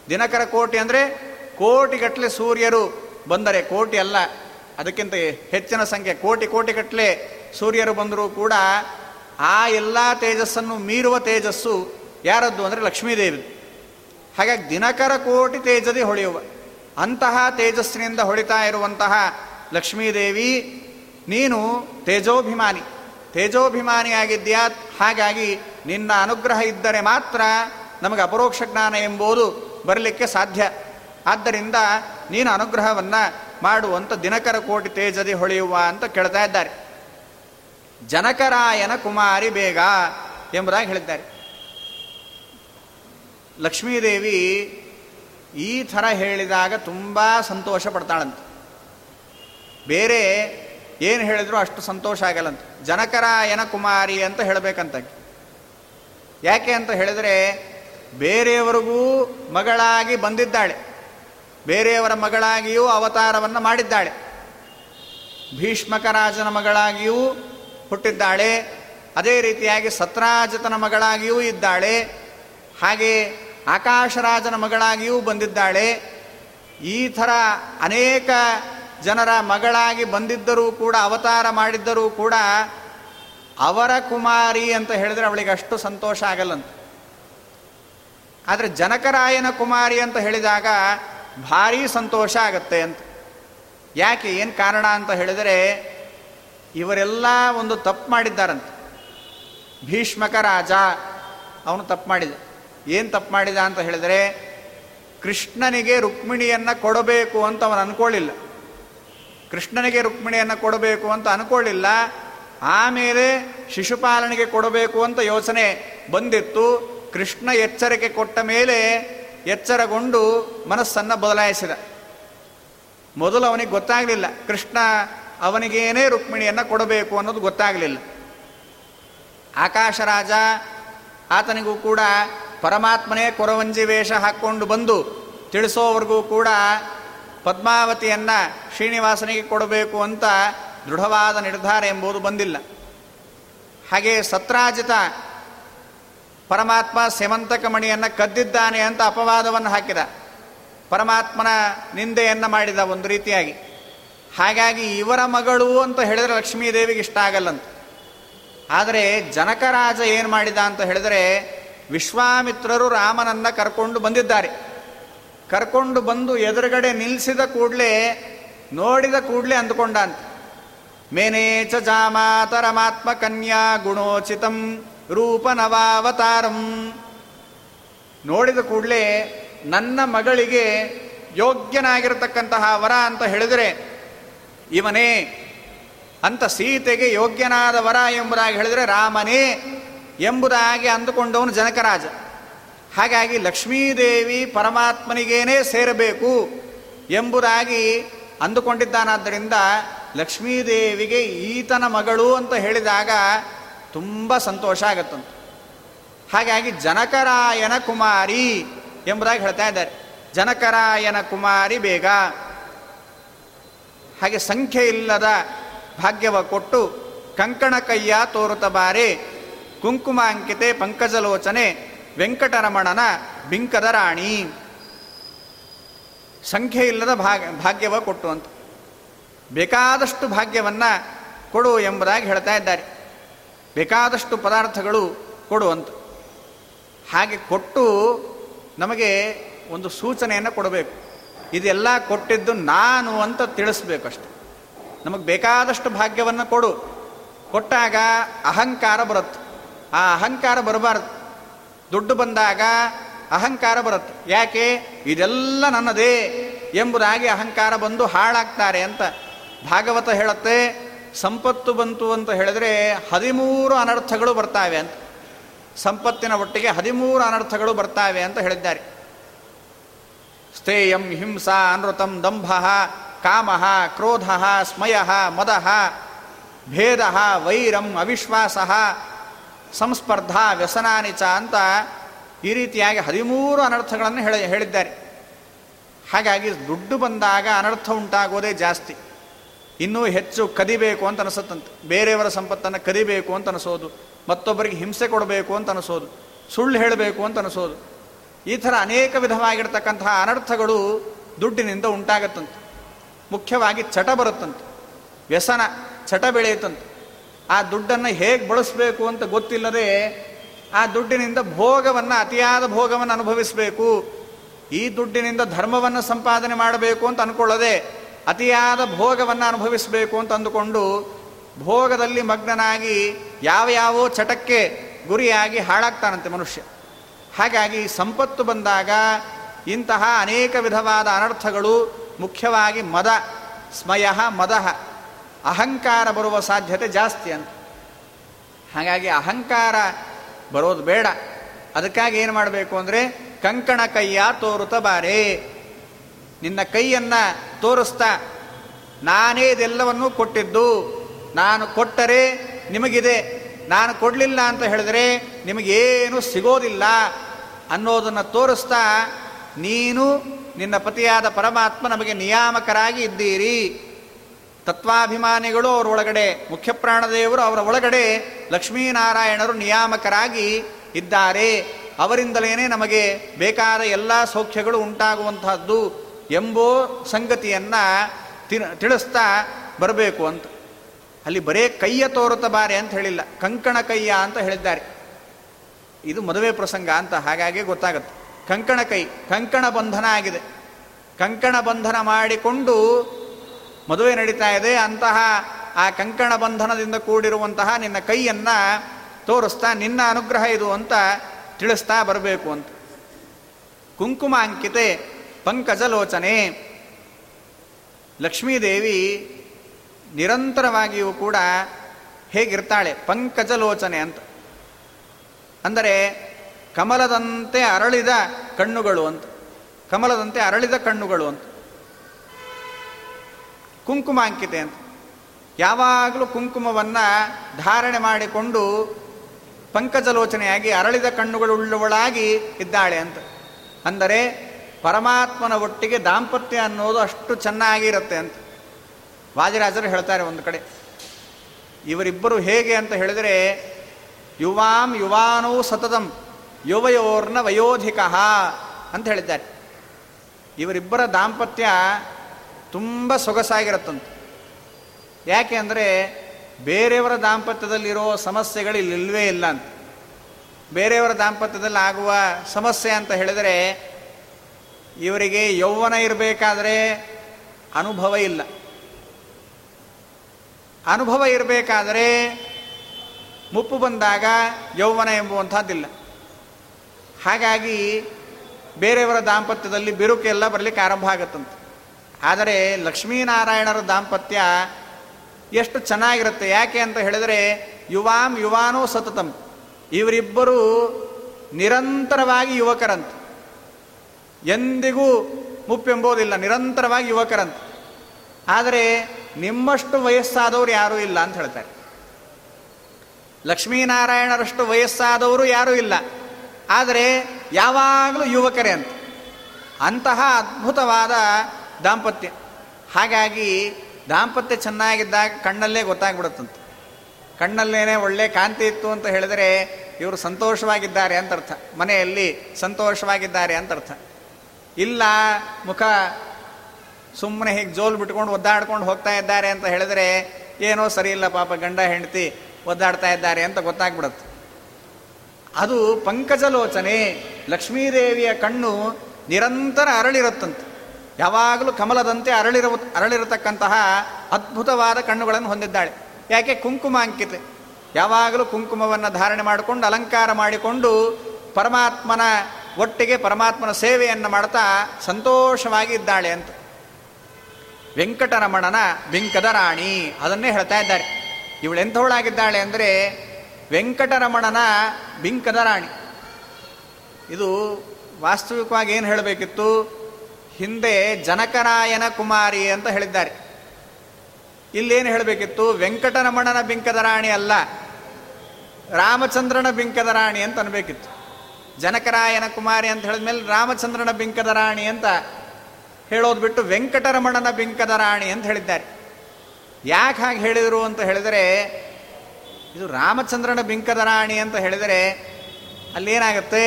Speaker 1: ದಿನಕರ ಕೋಟಿ ಅಂದರೆ ಕೋಟಿಗಟ್ಟಲೆ ಸೂರ್ಯರು ಬಂದರೆ, ಕೋಟಿ ಅಲ್ಲ, ಅದಕ್ಕಿಂತ ಹೆಚ್ಚಿನ ಸಂಖ್ಯೆ, ಕೋಟಿ ಕೋಟಿಗಟ್ಟಲೆ ಸೂರ್ಯರು ಬಂದರೂ ಕೂಡ ಆ ಎಲ್ಲ ತೇಜಸ್ಸನ್ನು ಮೀರುವ ತೇಜಸ್ಸು ಯಾರದ್ದು ಅಂದರೆ ಲಕ್ಷ್ಮೀದೇವಿ ಹಾಗಾಗಿ ದಿನಕರ ಕೋಟಿ ತೇಜದಿ ಹೊಳೆಯುವ, ಅಂತಹ ತೇಜಸ್ಸಿನಿಂದ ಹೊಳಿತಾ ಇರುವಂತಹ ಲಕ್ಷ್ಮೀದೇವಿ, ನೀನು ತೇಜೋಭಿಮಾನಿ, ತೇಜೋಭಿಮಾನಿಯಾಗಿದ್ಯಾ, ಹಾಗಾಗಿ ನಿನ್ನ ಅನುಗ್ರಹ ಇದ್ದರೆ ಮಾತ್ರ ನಮಗೆ ಅಪರೋಕ್ಷ ಜ್ಞಾನ ಎಂಬುದು ಬರಲಿಕ್ಕೆ ಸಾಧ್ಯ. ಆದ್ದರಿಂದ ನೀನು ಅನುಗ್ರಹವನ್ನು ಮಾಡುವಂಥ ದಿನಕರ ಕೋಟಿ ತೇಜದಿ ಹೊಳೆಯುವ ಅಂತ ಕೇಳ್ತಾ ಇದ್ದಾರೆ. ಜನಕರಾಯನ ಕುಮಾರಿ ಬೇಗ ಎಂಬುದಾಗಿ ಹೇಳಿದ್ದಾರೆ. ಲಕ್ಷ್ಮೀದೇವಿ ಈ ಥರ ಹೇಳಿದಾಗ ತುಂಬ ಸಂತೋಷ ಪಡ್ತಾಳಂತೆ. ಬೇರೆ ಏನು ಹೇಳಿದ್ರು ಅಷ್ಟು ಸಂತೋಷ ಆಗಲ್ಲಂತ. ಜನಕರಾಯನ ಕುಮಾರಿ ಅಂತ ಹೇಳಬೇಕಂತ. ಯಾಕೆ ಅಂತ ಹೇಳಿದರೆ ಬೇರೆಯವರಿಗೂ ಮಗಳಾಗಿ ಬಂದಿದ್ದಾಳೆ. ಬೇರೆಯವರ ಮಗಳಾಗಿಯೂ ಅವತಾರವನ್ನು ಮಾಡಿದ್ದಾಳೆ. ಭೀಷ್ಮಕರಾಜನ ಮಗಳಾಗಿಯೂ ಹುಟ್ಟಿದ್ದಾಳೆ. ಅದೇ ರೀತಿಯಾಗಿ ಸತ್ರಾಜತನ ಮಗಳಾಗಿಯೂ ಇದ್ದಾಳೆ. ಹಾಗೆ ಆಕಾಶರಾಜನ ಮಗಳಾಗಿಯೂ ಬಂದಿದ್ದಾಳೆ. ಈ ಥರ ಅನೇಕ ಜನರ ಮಗಳಾಗಿ ಬಂದಿದ್ದರೂ ಕೂಡ, ಅವತಾರ ಮಾಡಿದ್ದರೂ ಕೂಡ ಅವರ ಕುಮಾರಿ ಅಂತ ಹೇಳಿದ್ರೆ ಅವಳಿಗೆ ಅಷ್ಟು ಸಂತೋಷ ಆಗಲ್ಲಂತ. ಆದರೆ ಜನಕರಾಯನ ಕುಮಾರಿ ಅಂತ ಹೇಳಿದಾಗ ಭಾರೀ ಸಂತೋಷ ಆಗತ್ತೆ ಅಂತ. ಯಾಕೆ, ಏನು ಕಾರಣ ಅಂತ ಹೇಳಿದರೆ, ಇವರೆಲ್ಲ ಒಂದು ತಪ್ಪು ಮಾಡಿದ್ದಾರಂತ. ಭೀಷ್ಮಕ ರಾಜ ಅವನು ತಪ್ಪು ಮಾಡಿದ. ಏನು ತಪ್ಪು ಮಾಡಿದ ಅಂತ ಹೇಳಿದರೆ, ಕೃಷ್ಣನಿಗೆ ರುಕ್ಮಿಣಿಯನ್ನು ಕೊಡಬೇಕು ಅಂತ ಅವನು ಅನ್ಕೊಳ್ಳಿಲ್ಲ ಕೃಷ್ಣನಿಗೆ ರುಕ್ಮಿಣಿಯನ್ನು ಕೊಡಬೇಕು ಅಂತ ಅನ್ಕೊಳ್ಳಿಲ್ಲ ಆಮೇಲೆ ಶಿಶುಪಾಲನೆಗೆ ಕೊಡಬೇಕು ಅಂತ ಯೋಚನೆ ಬಂದಿತ್ತು. ಕೃಷ್ಣ ಎಚ್ಚರಿಕೆ ಕೊಟ್ಟ ಮೇಲೆ ಎಚ್ಚರಗೊಂಡು ಮನಸ್ಸನ್ನು ಬದಲಾಯಿಸಿದ. ಮೊದಲು ಅವನಿಗೆ ಗೊತ್ತಾಗಲಿಲ್ಲ, ಕೃಷ್ಣ ಅವನಿಗೇನೇ ರುಕ್ಮಿಣಿಯನ್ನು ಕೊಡಬೇಕು ಅನ್ನೋದು ಗೊತ್ತಾಗಲಿಲ್ಲ. ಆಕಾಶರಾಜ ಆತನಿಗೂ ಕೂಡ ಪರಮಾತ್ಮನೇ ಕೊರವಂಜಿ ವೇಷ ಹಾಕ್ಕೊಂಡು ಬಂದು ತಿಳಿಸೋವರೆಗೂ ಕೂಡ ಪದ್ಮಾವತಿಯನ್ನು ಶ್ರೀನಿವಾಸನಿಗೆ ಕೊಡಬೇಕು ಅಂತ ದೃಢವಾದ ನಿರ್ಧಾರ ಎಂಬುದು ಬಂದಿಲ್ಲ. ಹಾಗೆ ಸತ್ರಾಜಿತ ಪರಮಾತ್ಮ ಸೇಮಂತಕ ಮಣಿಯನ್ನು ಕದ್ದಿದ್ದಾನೆ ಅಂತ ಅಪವಾದವನ್ನು ಹಾಕಿದ. ಪರಮಾತ್ಮನ ನಿಂದೆಯನ್ನು ಮಾಡಿದ ಒಂದು ರೀತಿಯಾಗಿ. ಹಾಗಾಗಿ ಇವರ ಮಗಳು ಅಂತ ಹೇಳಿದರೆ ಲಕ್ಷ್ಮೀದೇವಿಗೆ ಇಷ್ಟ ಆಗಲ್ಲಂತ. ಆದರೆ ಜನಕರಾಜ ಏನು ಮಾಡಿದ ಅಂತ ಹೇಳಿದರೆ ವಿಶ್ವಾಮಿತ್ರರು ರಾಮನನ್ನು ಕರ್ಕೊಂಡು ಬಂದಿದ್ದಾರೆ. ಕರ್ಕೊಂಡು ಬಂದು ಎದುರುಗಡೆ ನಿಲ್ಲಿಸಿದ ಕೂಡಲೇ, ನೋಡಿದ ಕೂಡಲೇ ಅಂದುಕೊಂಡ ಅಂತ. ಮೇನೇಚ ಜಾಮಾತರಮಾತ್ಮ ಕನ್ಯಾ ಗುಣೋಚಿತಂ. ರೂಪನವಾವತಾರಂ. ನೋಡಿದ ಕೂಡಲೇ ನನ್ನ ಮಗಳಿಗೆ ಯೋಗ್ಯನಾಗಿರತಕ್ಕಂತಹ ವರ ಅಂತ ಹೇಳಿದರೆ, ಇವನೇ ಅಂತ ಸೀತೆಗೆ ಯೋಗ್ಯನಾದ ವರ ಎಂಬುದಾಗಿ ಹೇಳಿದರೆ ರಾಮನೇ ಎಂಬುದಾಗಿ ಅಂದುಕೊಂಡವನು ಜನಕರಾಜ. ಹಾಗಾಗಿ ಲಕ್ಷ್ಮೀದೇವಿ ಪರಮಾತ್ಮನಿಗೇನೇ ಸೇರಬೇಕು ಎಂಬುದಾಗಿ ಅಂದುಕೊಂಡಿದ್ದಾನಾದ್ದರಿಂದ ಲಕ್ಷ್ಮೀದೇವಿಗೆ ಈತನ ಮಗಳು ಅಂತ ಹೇಳಿದಾಗ ತುಂಬ ಸಂತೋಷ ಆಗತ್ತಂತ. ಹಾಗಾಗಿ ಜನಕರಾಯನ ಕುಮಾರಿ ಎಂಬುದಾಗಿ ಹೇಳ್ತಾ ಇದ್ದಾರೆ. ಜನಕರಾಯನ ಕುಮಾರಿ ಬೇಗ ಹಾಗೆ ಸಂಖ್ಯೆ ಇಲ್ಲದ ಭಾಗ್ಯವ ಕೊಟ್ಟು ಕಂಕಣ ಕೈಯ ತೋರುತ್ತ ಬಾರಿ ಕುಂಕುಮ ಅಂಕಿತೆ ಪಂಕಜಲೋಚನೆ ವೆಂಕಟರಮಣನ ಬಿಂಕದ ರಾಣಿ. ಸಂಖ್ಯೆ ಇಲ್ಲದ ಭಾಗ್ಯ ಭಾಗ್ಯವ ಕೊಟ್ಟು ಅಂತ. ಬೇಕಾದಷ್ಟು ಭಾಗ್ಯವನ್ನು ಕೊಡು ಎಂಬುದಾಗಿ ಹೇಳ್ತಾ ಇದ್ದಾರೆ. ಬೇಕಾದಷ್ಟು ಪದಾರ್ಥಗಳು ಕೊಡುವಂತ ಹಾಗೆ ಕೊಟ್ಟು ನಮಗೆ ಒಂದು ಸೂಚನೆಯನ್ನು ಕೊಡಬೇಕು. ಇದೆಲ್ಲ ಕೊಟ್ಟಿದ್ದು ನಾನು ಅಂತ ತಿಳಿಸ್ಬೇಕಷ್ಟೆ. ನಮಗೆ ಬೇಕಾದಷ್ಟು ಭಾಗ್ಯವನ್ನು ಕೊಡು. ಕೊಟ್ಟಾಗ ಅಹಂಕಾರ ಬರುತ್ತೆ. ಆ ಅಹಂಕಾರ ಬರಬಾರ್ದು. ದುಡ್ಡು ಬಂದಾಗ ಅಹಂಕಾರ ಬರುತ್ತೆ. ಯಾಕೆ? ಇದೆಲ್ಲ ನನ್ನದೇ ಎಂಬುದಾಗಿ ಅಹಂಕಾರ ಬಂದು ಹಾಳಾಗ್ತಾರೆ ಅಂತ ಭಾಗವತ ಹೇಳುತ್ತೆ. ಸಂಪತ್ತು ಬಂತು ಅಂತ ಹೇಳಿದ್ರೆ ಹದಿಮೂರು ಅನರ್ಥಗಳು ಬರ್ತಾವೆ ಅಂತ. ಸಂಪತ್ತಿನ ಒಟ್ಟಿಗೆ ಹದಿಮೂರು ಅನರ್ಥಗಳು ಬರ್ತಾವೆ ಅಂತ ಹೇಳಿದ್ದಾರೆ. ಸ್ಥೇಯಂ ಹಿಂಸಾ ಅನೃತಂ ದಂಭ ಕಾಮ ಕ್ರೋಧ ಸ್ಮಯ ಮದ ಭೇದ ವೈರಂ ಅವಿಶ್ವಾಸ ಸಂಸ್ಪರ್ಧ ವ್ಯಸನಾನಿಚ ಅಂತ ಈ ರೀತಿಯಾಗಿ ಹದಿಮೂರು ಅನರ್ಥಗಳನ್ನು ಹೇಳಿ ಹೇಳಿದ್ದಾರೆ. ಹಾಗಾಗಿ ದುಡ್ಡು ಬಂದಾಗ ಅನರ್ಥ ಉಂಟಾಗೋದೇ ಜಾಸ್ತಿ. ಇನ್ನೂ ಹೆಚ್ಚು ಕದಿಬೇಕು ಅಂತ ಅನಿಸುತ್ತಂತೆ. ಬೇರೆಯವರ ಸಂಪತ್ತನ್ನು ಕದಿಬೇಕು ಅಂತ ಅನಿಸೋದು. ಮತ್ತೊಬ್ಬರಿಗೆ ಹಿಂಸೆ ಕೊಡಬೇಕು ಅಂತ ಅನಿಸೋದು. ಸುಳ್ಳು ಹೇಳಬೇಕು ಅಂತ ಅನಿಸೋದು. ಈ ಥರ ಅನೇಕ ವಿಧವಾಗಿರ್ತಕ್ಕಂತಹ ಅನರ್ಥಗಳು ದುಡ್ಡಿನಿಂದ ಉಂಟಾಗತ್ತಂತೆ. ಮುಖ್ಯವಾಗಿ ಚಟ ಬರುತ್ತಂತೆ. ವ್ಯಸನ, ಚಟ ಬೆಳೆಯುತ್ತಂತೆ. ಆ ದುಡ್ಡನ್ನು ಹೇಗೆ ಬಳಸಬೇಕು ಅಂತ ಗೊತ್ತಿಲ್ಲದೆ ಆ ದುಡ್ಡಿನಿಂದ ಭೋಗವನ್ನು, ಅತಿಯಾದ ಭೋಗವನ್ನು ಅನುಭವಿಸಬೇಕು. ಈ ದುಡ್ಡಿನಿಂದ ಧರ್ಮವನ್ನು ಸಂಪಾದನೆ ಮಾಡಬೇಕು ಅಂತ ಅಂದ್ಕೊಳ್ಳದೆ ಅತಿಯಾದ ಭೋಗವನ್ನು ಅನುಭವಿಸಬೇಕು ಅಂತ ಅಂದುಕೊಂಡು ಭೋಗದಲ್ಲಿ ಮಗ್ನನಾಗಿ ಯಾವ ಯಾವ ಚಟಕ್ಕೆ ಗುರಿಯಾಗಿ ಹಾಳಾಗ್ತಾನಂತೆ ಮನುಷ್ಯ. ಹಾಗಾಗಿ ಸಂಪತ್ತು ಬಂದಾಗ ಇಂತಹ ಅನೇಕ ವಿಧವಾದ ಅನರ್ಥಗಳು ಮುಖ್ಯವಾಗಿ ಮದ, ಸ್ಮಯ ಮದಹ ಅಹಂಕಾರ ಬರುವ ಸಾಧ್ಯತೆ ಜಾಸ್ತಿ ಅಂತ. ಹಾಗಾಗಿ ಅಹಂಕಾರ ಬರೋದು ಬೇಡ. ಅದಕ್ಕಾಗಿ ಏನು ಮಾಡಬೇಕು ಅಂದರೆ ಕಂಕಣ ಕೈಯ ತೋರುತ್ತ ಬಾರೆ. ನಿನ್ನ ಕೈಯನ್ನು ತೋರಿಸ್ತಾ, ನಾನೇ ಇದೆಲ್ಲವನ್ನೂ ಕೊಟ್ಟಿದ್ದು. ನಾನು ಕೊಟ್ಟರೆ ನಿಮಗಿದೆ. ನಾನು ಕೊಡಲಿಲ್ಲ ಅಂತ ಹೇಳಿದರೆ ನಿಮಗೇನು ಸಿಗೋದಿಲ್ಲ. ಅನ್ನೋದನ್ನು ತೋರಿಸ್ತಾ, ನೀನು ನಿನ್ನ ಪತಿಯಾದ ಪರಮಾತ್ಮ ನಮಗೆ ನಿಯಾಮಕರಾಗಿ ಇದ್ದೀರಿ. ತತ್ವಾಭಿಮಾನಿಗಳು ಅವರ ಒಳಗಡೆ ಮುಖ್ಯಪ್ರಾಣದೇವರು ಅವರ ಒಳಗಡೆ ಲಕ್ಷ್ಮೀನಾರಾಯಣರು ನಿಯಾಮಕರಾಗಿ ಇದ್ದಾರೆ. ಅವರಿಂದಲೇ ನಮಗೆ ಬೇಕಾದ ಎಲ್ಲ ಸೌಖ್ಯಗಳು ಉಂಟಾಗುವಂತಹದ್ದು. ಎಂಬೋ ಸಂಗತಿಯನ್ನು ತಿಳಿಸ್ತಾ ಬರಬೇಕು ಅಂತ. ಅಲ್ಲಿ ಬರೇ ಕೈಯ ತೋರುತ್ತ ಬಾರೆ ಅಂತ ಹೇಳಿಲ್ಲ, ಕಂಕಣ ಕೈಯ ಅಂತ ಹೇಳಿದ್ದಾರೆ. ಇದು ಮದುವೆ ಪ್ರಸಂಗ ಅಂತ ಹಾಗಾಗಿ ಗೊತ್ತಾಗುತ್ತೆ. ಕಂಕಣ ಕೈ, ಕಂಕಣ ಬಂಧನ ಆಗಿದೆ. ಕಂಕಣ ಬಂಧನ ಮಾಡಿಕೊಂಡು ಮದುವೆ ನಡೀತಾ ಇದೆ ಅಂತಹ ಆ ಕಂಕಣ ಬಂಧನದಿಂದ ಕೂಡಿರುವಂತಹ ನಿನ್ನ ಕೈಯನ್ನು ತೋರಿಸ್ತಾ ನಿನ್ನ ಅನುಗ್ರಹ ಇದು ಅಂತ ತಿಳಿಸ್ತಾ ಬರಬೇಕು ಅಂತ. ಕುಂಕುಮ ಅಂಕಿತೆ ಪಂಕಜಲೋಚನೆ. ಲಕ್ಷ್ಮೀದೇವಿ ನಿರಂತರವಾಗಿಯೂ ಕೂಡ ಹೇಗಿರ್ತಾಳೆ? ಪಂಕಜಲೋಚನೆ ಅಂತ. ಅಂದರೆ ಕಮಲದಂತೆ ಅರಳಿದ ಕಣ್ಣುಗಳು ಅಂತ. ಕಮಲದಂತೆ ಅರಳಿದ ಕಣ್ಣುಗಳು ಅಂತ. ಕುಂಕುಮ ಅಂಕಿತೆ ಅಂತ. ಯಾವಾಗಲೂ ಕುಂಕುಮವನ್ನು ಧಾರಣೆ ಮಾಡಿಕೊಂಡು ಪಂಕಜಲೋಚನೆಯಾಗಿ ಅರಳಿದ ಕಣ್ಣುಗಳುಳ್ಳವಳಾಗಿ ಇದ್ದಾಳೆ ಅಂತ. ಅಂದರೆ ಪರಮಾತ್ಮನ ಒಟ್ಟಿಗೆ ದಾಂಪತ್ಯ ಅನ್ನೋದು ಅಷ್ಟು ಚೆನ್ನಾಗಿರುತ್ತೆ ಅಂತ. ವಾಜರಾಜರು ಹೇಳ್ತಾರೆ ಒಂದು ಕಡೆ, ಇವರಿಬ್ಬರು ಹೇಗೆ ಅಂತ ಹೇಳಿದರೆ, ಯುವಾಂ ಯುವಾನೋ ಸತತಂ, ಯುವಯೋರ್ನ ವಯೋಧಿಕ ಅಂತ ಹೇಳಿದ್ದಾರೆ. ಇವರಿಬ್ಬರ ದಾಂಪತ್ಯ ತುಂಬ ಸೊಗಸಾಗಿರುತ್ತಂತೆ. ಯಾಕೆ ಅಂದರೆ, ಬೇರೆಯವರ ದಾಂಪತ್ಯದಲ್ಲಿರೋ ಸಮಸ್ಯೆಗಳು ಇಲ್ಲಿಲ್ವೇ ಇಲ್ಲ ಅಂತ. ಬೇರೆಯವರ ದಾಂಪತ್ಯದಲ್ಲಿ ಆಗುವ ಸಮಸ್ಯೆ ಅಂತ ಹೇಳಿದರೆ ಇವರಿಗೆ ಯೌವನ ಇರಬೇಕಾದ್ರೆ ಅನುಭವ ಇಲ್ಲ. ಅನುಭವ ಇರಬೇಕಾದರೆ ಮುಪ್ಪು ಬಂದಾಗ ಯೌವನ ಎಂಬುವಂಥದ್ದಿಲ್ಲ. ಹಾಗಾಗಿ ಬೇರೆಯವರ ದಾಂಪತ್ಯದಲ್ಲಿ ಬಿರುಕೆಲ್ಲ ಬರಲಿಕ್ಕೆ ಆರಂಭ ಆಗುತ್ತಂತೆ. ಆದರೆ ಲಕ್ಷ್ಮೀನಾರಾಯಣರ ದಾಂಪತ್ಯ ಎಷ್ಟು ಚೆನ್ನಾಗಿರುತ್ತೆ. ಯಾಕೆ ಅಂತ ಹೇಳಿದರೆ ಯುವಾಂ ಯುವಾನೋ ಸತತಂ. ಇವರಿಬ್ಬರು ನಿರಂತರವಾಗಿ ಯುವಕರಂತ. ಎಂದಿಗೂ ಮುಪ್ಪೆಂಬೋದಿಲ್ಲ, ನಿರಂತರವಾಗಿ ಯುವಕರಂತ. ಆದರೆ ನಿಮ್ಮಷ್ಟು ವಯಸ್ಸಾದವರು ಯಾರೂ ಇಲ್ಲ ಅಂತ ಹೇಳ್ತಾರೆ. ಲಕ್ಷ್ಮೀನಾರಾಯಣರಷ್ಟು ವಯಸ್ಸಾದವರು ಯಾರೂ ಇಲ್ಲ. ಆದರೆ ಯಾವಾಗಲೂ ಯುವಕರೇ ಅಂತ. ಅಂತಹ ಅದ್ಭುತವಾದ ದಾಂಪತ್ಯ. ಹಾಗಾಗಿ ದಾಂಪತ್ಯ ಚೆನ್ನಾಗಿದ್ದಾಗ ಕಣ್ಣಲ್ಲೇ ಗೊತ್ತಾಗ್ಬಿಡುತ್ತಂತೆ. ಕಣ್ಣಲ್ಲೇನೆ ಒಳ್ಳೆ ಕಾಂತಿ ಇತ್ತು ಅಂತ ಹೇಳಿದರೆ ಇವರು ಸಂತೋಷವಾಗಿದ್ದಾರೆ ಅಂತ ಅರ್ಥ ಮನೆಯಲ್ಲಿ ಸಂತೋಷವಾಗಿದ್ದಾರೆ ಅಂತ ಅರ್ಥ ಇಲ್ಲ, ಮುಖ ಸುಮ್ಮನೆ ಹೀಗೆ ಜೋಲ್ ಬಿಟ್ಕೊಂಡು ಒದ್ದಾಡ್ಕೊಂಡು ಹೋಗ್ತಾ ಇದ್ದಾರೆ ಅಂತ ಹೇಳಿದ್ರೆ ಏನೋ ಸರಿ ಇಲ್ಲ ಪಾಪ, ಗಂಡ, ಹೆಂಡತಿ ಒದ್ದಾಡ್ತಾ ಇದ್ದಾರೆ ಅಂತ ಗೊತ್ತಾಗ್ಬಿಡುತ್ತೆ. ಅದು ಪಂಕಜಲೋಚನೆ, ಲಕ್ಷ್ಮೀದೇವಿಯ ಕಣ್ಣು ನಿರಂತರ ಅರಳಿರುತ್ತಂತೆ. ಯಾವಾಗಲೂ ಕಮಲದಂತೆ ಅರಳಿರ, ಅರಳಿರತಕ್ಕಂತಹ ಅದ್ಭುತವಾದ ಕಣ್ಣುಗಳನ್ನು ಹೊಂದಿದ್ದಾಳೆ. ಯಾಕೆ? ಕುಂಕುಮ ಅಂಕಿತೆ ಯಾವಾಗಲೂ ಕುಂಕುಮವನ್ನು ಧಾರಣೆ ಮಾಡಿಕೊಂಡು, ಅಲಂಕಾರ ಮಾಡಿಕೊಂಡು ಪರಮಾತ್ಮನ ಒಟ್ಟಿಗೆ ಪರಮಾತ್ಮನ ಸೇವೆಯನ್ನು ಮಾಡ್ತಾ ಸಂತೋಷವಾಗಿ ಇದ್ದಾಳೆ ಅಂತ. ವೆಂಕಟರಮಣನ ಬಿಂಕದ ರಾಣಿ ಅದನ್ನೇ ಹೇಳ್ತಾ ಇದ್ದಾರೆ. ಇವಳು ಎಂಥವಳಾಗಿದ್ದಾಳೆ ಅಂದರೆ ವೆಂಕಟರಮಣನ ಬಿಂಕದ ರಾಣಿ ಇದು ವಾಸ್ತವಿಕವಾಗಿ ಏನು ಹೇಳಬೇಕಿತ್ತು? ಹಿಂದೆ ಜನಕರಾಯನ ಕುಮಾರಿ ಅಂತ ಹೇಳಿದ್ದಾರೆ. ಇಲ್ಲೇನು ಹೇಳಬೇಕಿತ್ತು? ವೆಂಕಟರಮಣನ ಬಿಂಕದ ರಾಣಿ ಅಲ್ಲ, ರಾಮಚಂದ್ರನ ಬಿಂಕದ ರಾಣಿ ಅಂತ ಅನ್ಬೇಕಿತ್ತು. ಜನಕರಾಯನ ಕುಮಾರಿ ಅಂತ ಹೇಳಿದ್ಮೇಲೆ ರಾಮಚಂದ್ರನ ಬಿಂಕದ ರಾಣಿ ಅಂತ ಹೇಳೋದು ಬಿಟ್ಟು ವೆಂಕಟರಮಣನ ಬಿಂಕದ ರಾಣಿ ಅಂತ ಹೇಳಿದ್ದಾರೆ. ಯಾಕೆ ಹಾಗೆ ಹೇಳಿದರು ಅಂತ ಹೇಳಿದರೆ, ಇದು ರಾಮಚಂದ್ರನ ಬಿಂಕದ ರಾಣಿ ಅಂತ ಹೇಳಿದರೆ ಅಲ್ಲೇನಾಗುತ್ತೆ?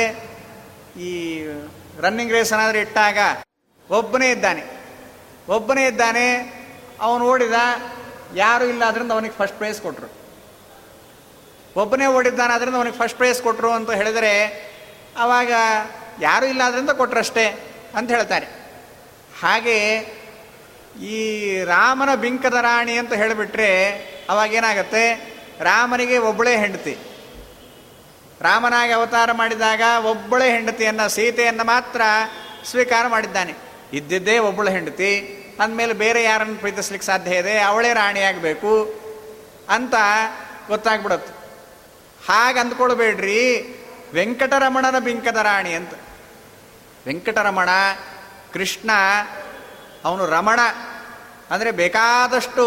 Speaker 1: ಈ ರನ್ನಿಂಗ್ ರೇಸ್ ಏನಾದರೂ ಇಟ್ಟಾಗ ಒಬ್ಬನೇ ಇದ್ದಾನೆ. ಒಬ್ಬನೇ ಇದ್ದಾನೆ, ಅವನು ಓಡಿದ, ಯಾರು ಇಲ್ಲ ಅದರಿಂದ ಅವನಿಗೆ ಫಸ್ಟ್ ಪ್ರೈಸ್ ಕೊಟ್ಟರು ಒಬ್ಬನೇ ಓಡಿದ್ದಾನೆ ಅದರಿಂದ ಅವನಿಗೆ ಫಸ್ಟ್ ಪ್ರೈಸ್ ಕೊಟ್ಟರು ಅಂತ ಹೇಳಿದರೆ ಆವಾಗ ಯಾರೂ ಇಲ್ಲ ಅದರಿಂದ ಕೊಟ್ಟರಷ್ಟೇ ಅಂತ ಹೇಳ್ತಾರೆ. ಹಾಗೆ ಈ ರಾಮನ ಬಿಂಕದ ರಾಣಿ ಅಂತ ಹೇಳಿಬಿಟ್ರೆ ಅವಾಗೇನಾಗತ್ತೆ ರಾಮನಿಗೆ ಒಬ್ಬಳೇ ಹೆಂಡತಿ. ರಾಮನಾಗಿ ಅವತಾರ ಮಾಡಿದಾಗ ಒಬ್ಬಳೇ ಹೆಂಡತಿಯನ್ನು, ಸೀತೆಯನ್ನು ಮಾತ್ರ ಸ್ವೀಕಾರ ಮಾಡಿದ್ದಾನೆ. ಇದ್ದಿದ್ದೇ ಒಬ್ಬಳೆ ಹೆಂಡತಿ. ಅಂದಮೇಲೆ ಬೇರೆ ಯಾರನ್ನು ಪ್ರೀತಿಸ್ಲಿಕ್ಕೆ ಸಾಧ್ಯ ಇದೆ? ಅವಳೇ ರಾಣಿಯಾಗಬೇಕು ಅಂತ ಗೊತ್ತಾಗ್ಬಿಡತ್ತೆ. ಹಾಗೆ ಅಂದ್ಕೊಳ್ಬೇಡ್ರಿ ವೆಂಕಟರಮಣನ ಬಿಂಕದ ರಾಣಿ ಅಂತ. ವೆಂಕಟರಮಣ, ಕೃಷ್ಣ, ಅವನು ರಮಣ. ಅಂದರೆ ಬೇಕಾದಷ್ಟು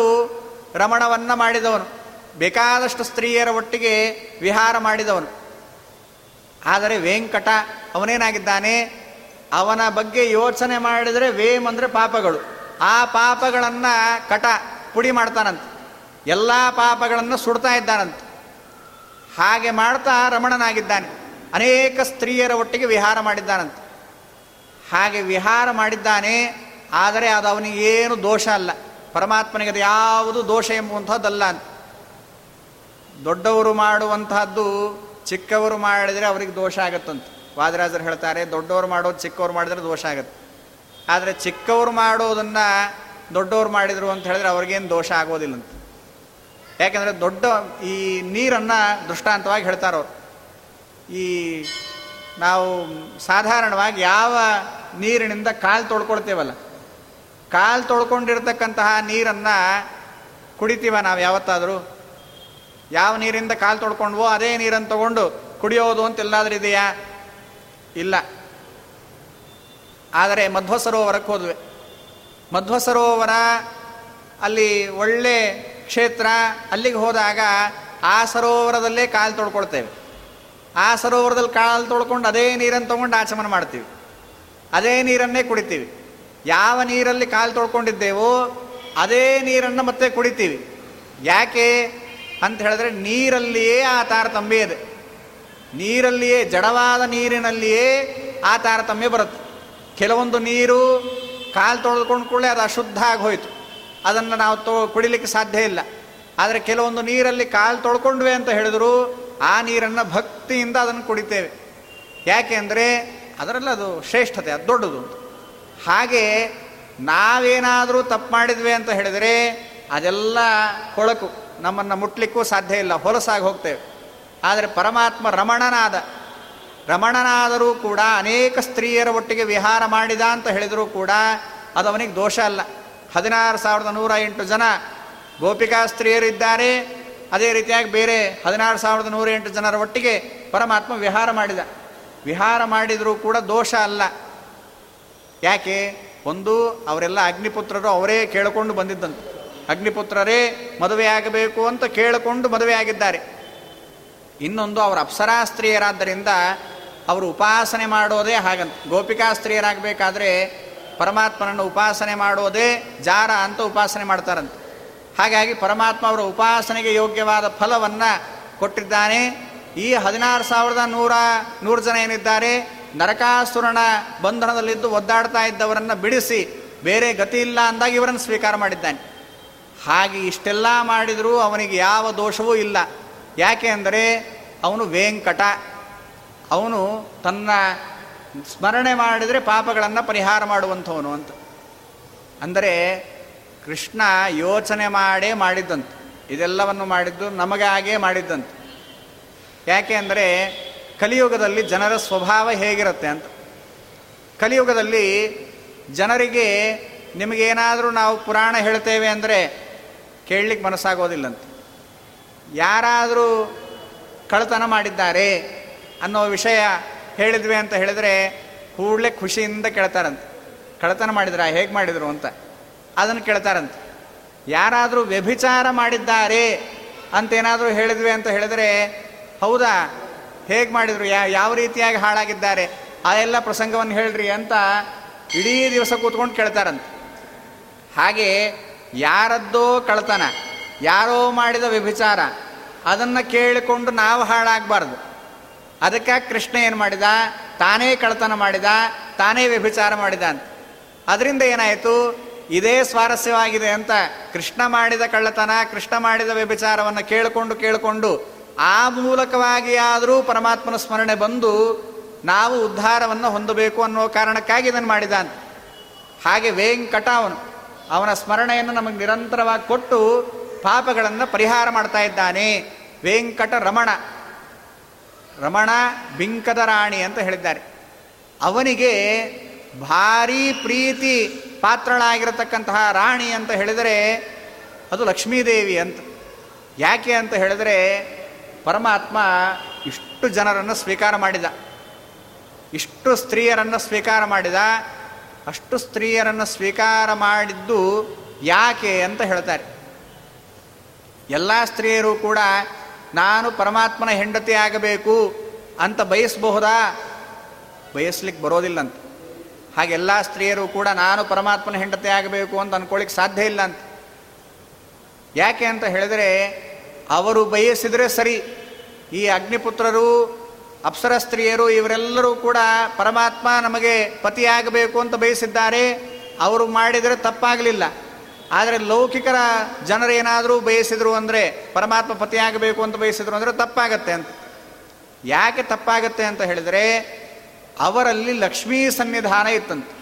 Speaker 1: ರಮಣವನ್ನು ಮಾಡಿದವನು. ಬೇಕಾದಷ್ಟು ಸ್ತ್ರೀಯರ ಒಟ್ಟಿಗೆ ವಿಹಾರ ಮಾಡಿದವನು. ಆದರೆ ವೆಂಕಟ ಅವನೇನಾಗಿದ್ದಾನೆ? ಅವನ ಬಗ್ಗೆ ಯೋಚನೆ ಮಾಡಿದರೆ ವೇಮ್ ಅಂದರೆ ಪಾಪಗಳು. ಆ ಪಾಪಗಳನ್ನು ಕಟ, ಪುಡಿ ಮಾಡ್ತಾನಂತೆ. ಎಲ್ಲ ಪಾಪಗಳನ್ನು ಸುಡ್ತಾ ಇದ್ದಾನಂತೆ. ಹಾಗೆ ಮಾಡ್ತಾ ರಮಣನಾಗಿದ್ದಾನೆ. ಅನೇಕ ಸ್ತ್ರೀಯರ ಒಟ್ಟಿಗೆ ವಿಹಾರ ಮಾಡಿದ್ದಾನಂತೆ. ಹಾಗೆ ವಿಹಾರ ಮಾಡಿದ್ದಾನೆ, ಆದರೆ ಅದು ಅವನಿಗೆ ಏನು ದೋಷ ಅಲ್ಲ. ಪರಮಾತ್ಮನಿಗೆ ಅದು ಯಾವುದು ದೋಷ ಎಂಬುವಂಥದ್ದಲ್ಲ ಅಂತ. ದೊಡ್ಡವರು ಮಾಡುವಂತಹದ್ದು ಚಿಕ್ಕವರು ಮಾಡಿದರೆ ಅವ್ರಿಗೆ ದೋಷ ಆಗತ್ತಂತ. ವಾದರಾಜರು ಹೇಳ್ತಾರೆ, ದೊಡ್ಡವರು ಮಾಡೋದು ಚಿಕ್ಕವರು ಮಾಡಿದರೆ ದೋಷ ಆಗುತ್ತೆ. ಆದರೆ ಚಿಕ್ಕವರು ಮಾಡೋದನ್ನು ದೊಡ್ಡವರು ಮಾಡಿದರು ಅಂತ ಹೇಳಿದ್ರೆ ಅವ್ರಿಗೇನು ದೋಷ ಆಗೋದಿಲ್ಲಂತ. ಯಾಕೆಂದರೆ ದೊಡ್ಡ ಈ ನೀರನ್ನು ದೃಷ್ಟಾಂತವಾಗಿ ಹೇಳ್ತಾರವ್ರು. ಈ ನಾವು ಸಾಧಾರಣವಾಗಿ ಯಾವ ನೀರಿನಿಂದ ಕಾಲು ತೊಳ್ಕೊಳ್ತೇವಲ್ಲ? ಕಾಲು ತೊಳ್ಕೊಂಡಿರ್ತಕ್ಕಂತಹ ನೀರನ್ನು ಕುಡಿತೀವ ನಾವು ಯಾವತ್ತಾದರೂ? ಯಾವ ನೀರಿಂದ ಕಾಲು ತೊಳ್ಕೊಂಡ್ವೋ ಅದೇ ನೀರನ್ನು ತಗೊಂಡು ಕುಡಿಯೋದು ಅಂತ ಎಲ್ಲಾದ್ರೂ ಇದೆಯಾ? ಇಲ್ಲ. ಆದರೆ ಮಧ್ವ ಸರೋವರಕ್ಕೆ ಹೋದ್ವಿ. ಮಧ್ವ ಸರೋವರ ಅಲ್ಲಿ ಒಳ್ಳೆ ಕ್ಷೇತ್ರ, ಅಲ್ಲಿಗೆ ಹೋದಾಗ ಆ ಸರೋವರದಲ್ಲೇ ಕಾಲು ತೊಳ್ಕೊಳ್ತೇವೆ. ಆ ಸರೋವರದಲ್ಲಿ ಕಾಲು ತೊಳ್ಕೊಂಡು ಅದೇ ನೀರನ್ನು ತೊಗೊಂಡು ಆಚಮನ ಮಾಡ್ತೀವಿ. ಅದೇ ನೀರನ್ನೇ ಕುಡಿತೀವಿ. ಯಾವ ನೀರಲ್ಲಿ ಕಾಲು ತೊಳ್ಕೊಂಡಿದ್ದೇವೋ ಅದೇ ನೀರನ್ನು ಮತ್ತೆ ಕುಡಿತೀವಿ. ಯಾಕೆ ಅಂತ ಹೇಳಿದ್ರೆ ನೀರಲ್ಲಿಯೇ ಆ ತಾರತಮ್ಯ ಇದೆ. ನೀರಲ್ಲಿಯೇ, ಜಡವಾದ ನೀರಿನಲ್ಲಿಯೇ ಆ ತಾರತಮ್ಯ ಬರುತ್ತೆ. ಕೆಲವೊಂದು ನೀರು ಕಾಲು ತೊಳೆದುಕೊಂಡು ಕೂಡಲೇ ಅದು ಅಶುದ್ಧ ಆಗಿ ಹೋಯಿತು. ಅದನ್ನು ನಾವು ತೊ, ಕುಡಿಲಿಕ್ಕೆ ಸಾಧ್ಯ ಇಲ್ಲ. ಆದರೆ ಕೆಲವೊಂದು ನೀರಲ್ಲಿ ಕಾಲು ತೊಳ್ಕೊಂಡ್ವಿ ಅಂತ ಹೇಳಿದ್ರು ಆ ನೀರನ್ನು ಭಕ್ತಿಯಿಂದ ಅದನ್ನು ಕುಡಿತೇವೆ. ಯಾಕೆ ಅಂದರೆ ಅದರಲ್ಲಿ ಅದು ಶ್ರೇಷ್ಠತೆ, ಅದು ದೊಡ್ಡದು ಹಾಗೆ ನಾವೇನಾದರೂ ತಪ್ಪು ಮಾಡಿದ್ವಿ ಅಂತ ಹೇಳಿದರೆ ಅದೆಲ್ಲ ಕೊಳಕು, ನಮ್ಮನ್ನು ಮುಟ್ಲಿಕ್ಕೂ ಸಾಧ್ಯ ಇಲ್ಲ, ಹೊಲಸಾಗಿ ಹೋಗ್ತೇವೆ. ಆದರೆ ಪರಮಾತ್ಮ ರಮಣನಾದ, ರಮಣನಾದರೂ ಕೂಡ ಅನೇಕ ಸ್ತ್ರೀಯರ ಒಟ್ಟಿಗೆ ವಿಹಾರ ಮಾಡಿದ ಅಂತ ಹೇಳಿದರೂ ಕೂಡ ಅದು ಅವನಿಗೆ ದೋಷ ಅಲ್ಲ. ಹದಿನಾರು ಸಾವಿರದ ನೂರ ಎಂಟು ಜನ ಗೋಪಿಕಾ ಸ್ತ್ರೀಯರಿದ್ದಾರೆ ಅದೇ ರೀತಿಯಾಗಿ ಬೇರೆ ಹದಿನಾರು ಸಾವಿರದ ನೂರ ಎಂಟು ಜನರ ಒಟ್ಟಿಗೆ ಪರಮಾತ್ಮ ವಿಹಾರ ಮಾಡಿದ. ವಿಹಾರ ಮಾಡಿದರೂ ಕೂಡ ದೋಷ ಅಲ್ಲ. ಯಾಕೆ? ಒಂದು, ಅವರೆಲ್ಲ ಅಗ್ನಿಪುತ್ರರು ಅವರೇ ಕೇಳಿಕೊಂಡು ಬಂದಿದ್ದಂತೆ. ಅಗ್ನಿಪುತ್ರರೇ ಮದುವೆಯಾಗಬೇಕು ಅಂತ ಕೇಳಿಕೊಂಡು ಮದುವೆಯಾಗಿದ್ದಾರೆ ಇನ್ನೊಂದು, ಅವರ ಅಪ್ಸರಾ ಸ್ತ್ರೀಯರಾದ್ದರಿಂದ ಅವರು ಉಪಾಸನೆ ಮಾಡೋದೇ ಹಾಗಂತ. ಗೋಪಿಕಾ ಸ್ತ್ರೀಯರಾಗಬೇಕಾದ್ರೆ ಪರಮಾತ್ಮನನ್ನು ಉಪಾಸನೆ ಮಾಡೋದೇ ಜಾರ ಅಂತ ಉಪಾಸನೆ ಮಾಡ್ತಾರಂತೆ. ಹಾಗಾಗಿ ಪರಮಾತ್ಮ ಅವರ ಉಪಾಸನೆಗೆ ಯೋಗ್ಯವಾದ ಫಲವನ್ನು ಕೊಟ್ಟಿದ್ದಾನೆ. ಈ ಹದಿನಾರು ಸಾವಿರದ ನೂರ, ನೂರು ಜನ ಏನಿದ್ದಾರೆ, ನರಕಾಸುರನ ಬಂಧನದಲ್ಲಿದ್ದು ಒದ್ದಾಡ್ತಾ ಇದ್ದವರನ್ನು ಬಿಡಿಸಿ ಬೇರೆ ಗತಿ ಇಲ್ಲ ಅಂದಾಗ ಇವರನ್ನು ಸ್ವೀಕಾರ ಮಾಡಿದ್ದಾನೆ. ಹಾಗೆ ಇಷ್ಟೆಲ್ಲ ಮಾಡಿದರೂ ಅವನಿಗೆ ಯಾವ ದೋಷವೂ ಇಲ್ಲ. ಯಾಕೆ ಅಂದರೆ ಅವನು ವೆಂಕಟ. ಅವನು ತನ್ನ ಸ್ಮರಣೆ ಮಾಡಿದರೆ ಪಾಪಗಳನ್ನು ಪರಿಹಾರ ಮಾಡುವಂಥವನು ಅಂತ. ಅಂದರೆ ಕೃಷ್ಣ ಯೋಚನೆ ಮಾಡೇ ಮಾಡಿದ್ದಂತೆ. ಇದೆಲ್ಲವನ್ನು ಮಾಡಿದ್ದು ನಮಗಾಗೇ ಮಾಡಿದ್ದಂತೆ. ಯಾಕೆ ಅಂದರೆ, ಕಲಿಯುಗದಲ್ಲಿ ಜನರ ಸ್ವಭಾವ ಹೇಗಿರುತ್ತೆ ಅಂತ. ಕಲಿಯುಗದಲ್ಲಿ ಜನರಿಗೆ ನಿಮಗೇನಾದರೂ ನಾವು ಪುರಾಣ ಹೇಳ್ತೇವೆ ಅಂದರೆ ಕೇಳಲಿಕ್ಕೆ ಮನಸ್ಸಾಗೋದಿಲ್ಲಂತೆ. ಯಾರಾದರೂ ಕಳತನ ಮಾಡಿದ್ದಾರೆ ಅನ್ನೋ ವಿಷಯ ಹೇಳಿದ್ವಿ ಅಂತ ಹೇಳಿದರೆ ಕೂಡಲೇ ಖುಷಿಯಿಂದ ಕೇಳ್ತಾರಂತೆ. ಕಳತನ ಮಾಡಿದ್ರ, ಹೇಗೆ ಮಾಡಿದರು ಅಂತ. ಅದನ್ನು ಕೇಳ್ತಾರಂತೆ. ಯಾರಾದರೂ ವ್ಯಭಿಚಾರ ಮಾಡಿದ್ದಾರೆ ಅಂತೇನಾದರೂ ಹೇಳಿದ್ವಿ ಅಂತ ಹೇಳಿದರೆ, ಹೌದಾ? ಹೇಗೆ ಮಾಡಿದರು? ಯಾ, ಯಾವ ರೀತಿಯಾಗಿ ಹಾಳಾಗಿದ್ದಾರೆ? ಆ ಎಲ್ಲ ಪ್ರಸಂಗವನ್ನು ಹೇಳ್ರಿ ಅಂತ ಇಡೀ ದಿವಸ ಕೂತ್ಕೊಂಡು ಕೇಳ್ತಾರಂತೆ. ಹಾಗೆ ಯಾರದ್ದೋ ಕಳ್ತನ ಯಾರೋ ಮಾಡಿದ ವ್ಯಭಿಚಾರ, ಅದನ್ನು ಕೇಳಿಕೊಂಡು ನಾವು ಹಾಳಾಗಬಾರ್ದು. ಅದಕ್ಕೆ ಕೃಷ್ಣ ಏನು ಮಾಡಿದ? ತಾನೇ ಕಳ್ತನ ಮಾಡಿದ, ತಾನೇ ವ್ಯಭಿಚಾರ ಮಾಡಿದ ಅಂತ. ಅದರಿಂದ ಏನಾಯಿತು? ಇದೇ ಸ್ವಾರಸ್ಯವಾಗಿದೆ ಅಂತ ಕೃಷ್ಣ ಮಾಡಿದ ಕಳ್ಳತನ, ಕೃಷ್ಣ ಮಾಡಿದ ವ್ಯಭಿಚಾರವನ್ನು ಕೇಳಿಕೊಂಡು ಕೇಳಿಕೊಂಡು ಆ ಮೂಲಕವಾಗಿ ಆದರೂ ಪರಮಾತ್ಮನ ಸ್ಮರಣೆ ಬಂದು ನಾವು ಉದ್ಧಾರವನ್ನು ಹೊಂದಬೇಕು ಅನ್ನೋ ಕಾರಣಕ್ಕಾಗಿ ಇದನ್ನು ಮಾಡಿದ ಹಾಗೆ ವೇಂಕಟ ಅವನು ಅವನ ಸ್ಮರಣೆಯನ್ನು ನಮಗೆ ನಿರಂತರವಾಗಿ ಕೊಟ್ಟು ಪಾಪಗಳನ್ನು ಪರಿಹಾರ ಮಾಡ್ತಾ ಇದ್ದಾನೆ. ವೆಂಕಟ ರಮಣ. ರಮಣ ಬಿಂಕದ ರಾಣಿ ಅಂತ ಹೇಳಿದ್ದಾರೆ. ಅವನಿಗೆ ಭಾರೀ ಪ್ರೀತಿ ಪಾತ್ರಳಾಗಿರತಕ್ಕಂತಹ ರಾಣಿ ಅಂತ ಹೇಳಿದರೆ ಅದು ಲಕ್ಷ್ಮೀದೇವಿ ಅಂತ. ಯಾಕೆ ಅಂತ ಹೇಳಿದರೆ ಪರಮಾತ್ಮ ಇಷ್ಟು ಜನರನ್ನು ಸ್ವೀಕಾರ ಮಾಡಿದ. ಇಷ್ಟು ಸ್ತ್ರೀಯರನ್ನು ಸ್ವೀಕಾರ ಮಾಡಿದ. ಅಷ್ಟು ಸ್ತ್ರೀಯರನ್ನು ಸ್ವೀಕಾರ ಮಾಡಿದ್ದು ಯಾಕೆ ಅಂತ ಹೇಳ್ತಾರೆ. ಎಲ್ಲ ಸ್ತ್ರೀಯರು ಕೂಡ ನಾನು ಪರಮಾತ್ಮನ ಹೆಂಡತಿ ಆಗಬೇಕು ಅಂತ ಬಯಸಬಹುದಾ? ಬಯಸ್ಲಿಕ್ಕೆ ಬರೋದಿಲ್ಲಂತ. ಹಾಗೆಲ್ಲ ಸ್ತ್ರೀಯರು ಕೂಡ ನಾನು ಪರಮಾತ್ಮನ ಹೆಂಡತಿ ಆಗಬೇಕು ಅಂತ ಅನ್ಕೊಳ್ಳಿಕ್ಕೆ ಸಾಧ್ಯ ಇಲ್ಲ ಅಂತ. ಯಾಕೆ ಅಂತ ಹೇಳಿದರೆ ಅವರು ಬಯಸಿದರೆ ಸರಿ. ಈ ಅಗ್ನಿಪುತ್ರರು, ಅಪ್ಸರ ಸ್ತ್ರೀಯರು ಇವರೆಲ್ಲರೂ ಕೂಡ ಪರಮಾತ್ಮ ನಮಗೆ ಪತಿಯಾಗಬೇಕು ಅಂತ ಬಯಸಿದ್ದಾರೆ. ಅವರು ಮಾಡಿದರೆ ತಪ್ಪಾಗಲಿಲ್ಲ. ಆದರೆ ಲೌಕಿಕರ ಜನರೇನಾದರೂ ಬಯಸಿದ್ರು ಅಂದರೆ, ಪರಮಾತ್ಮ ಪತಿಯಾಗಬೇಕು ಅಂತ ಬಯಸಿದ್ರು ಅಂದರೆ ತಪ್ಪಾಗತ್ತೆ ಅಂತ. ಯಾಕೆ ತಪ್ಪಾಗತ್ತೆ ಅಂತ ಹೇಳಿದರೆ ಅವರಲ್ಲಿ ಲಕ್ಷ್ಮೀ ಸನ್ನಿಧಾನ ಇತ್ತಂತೆ.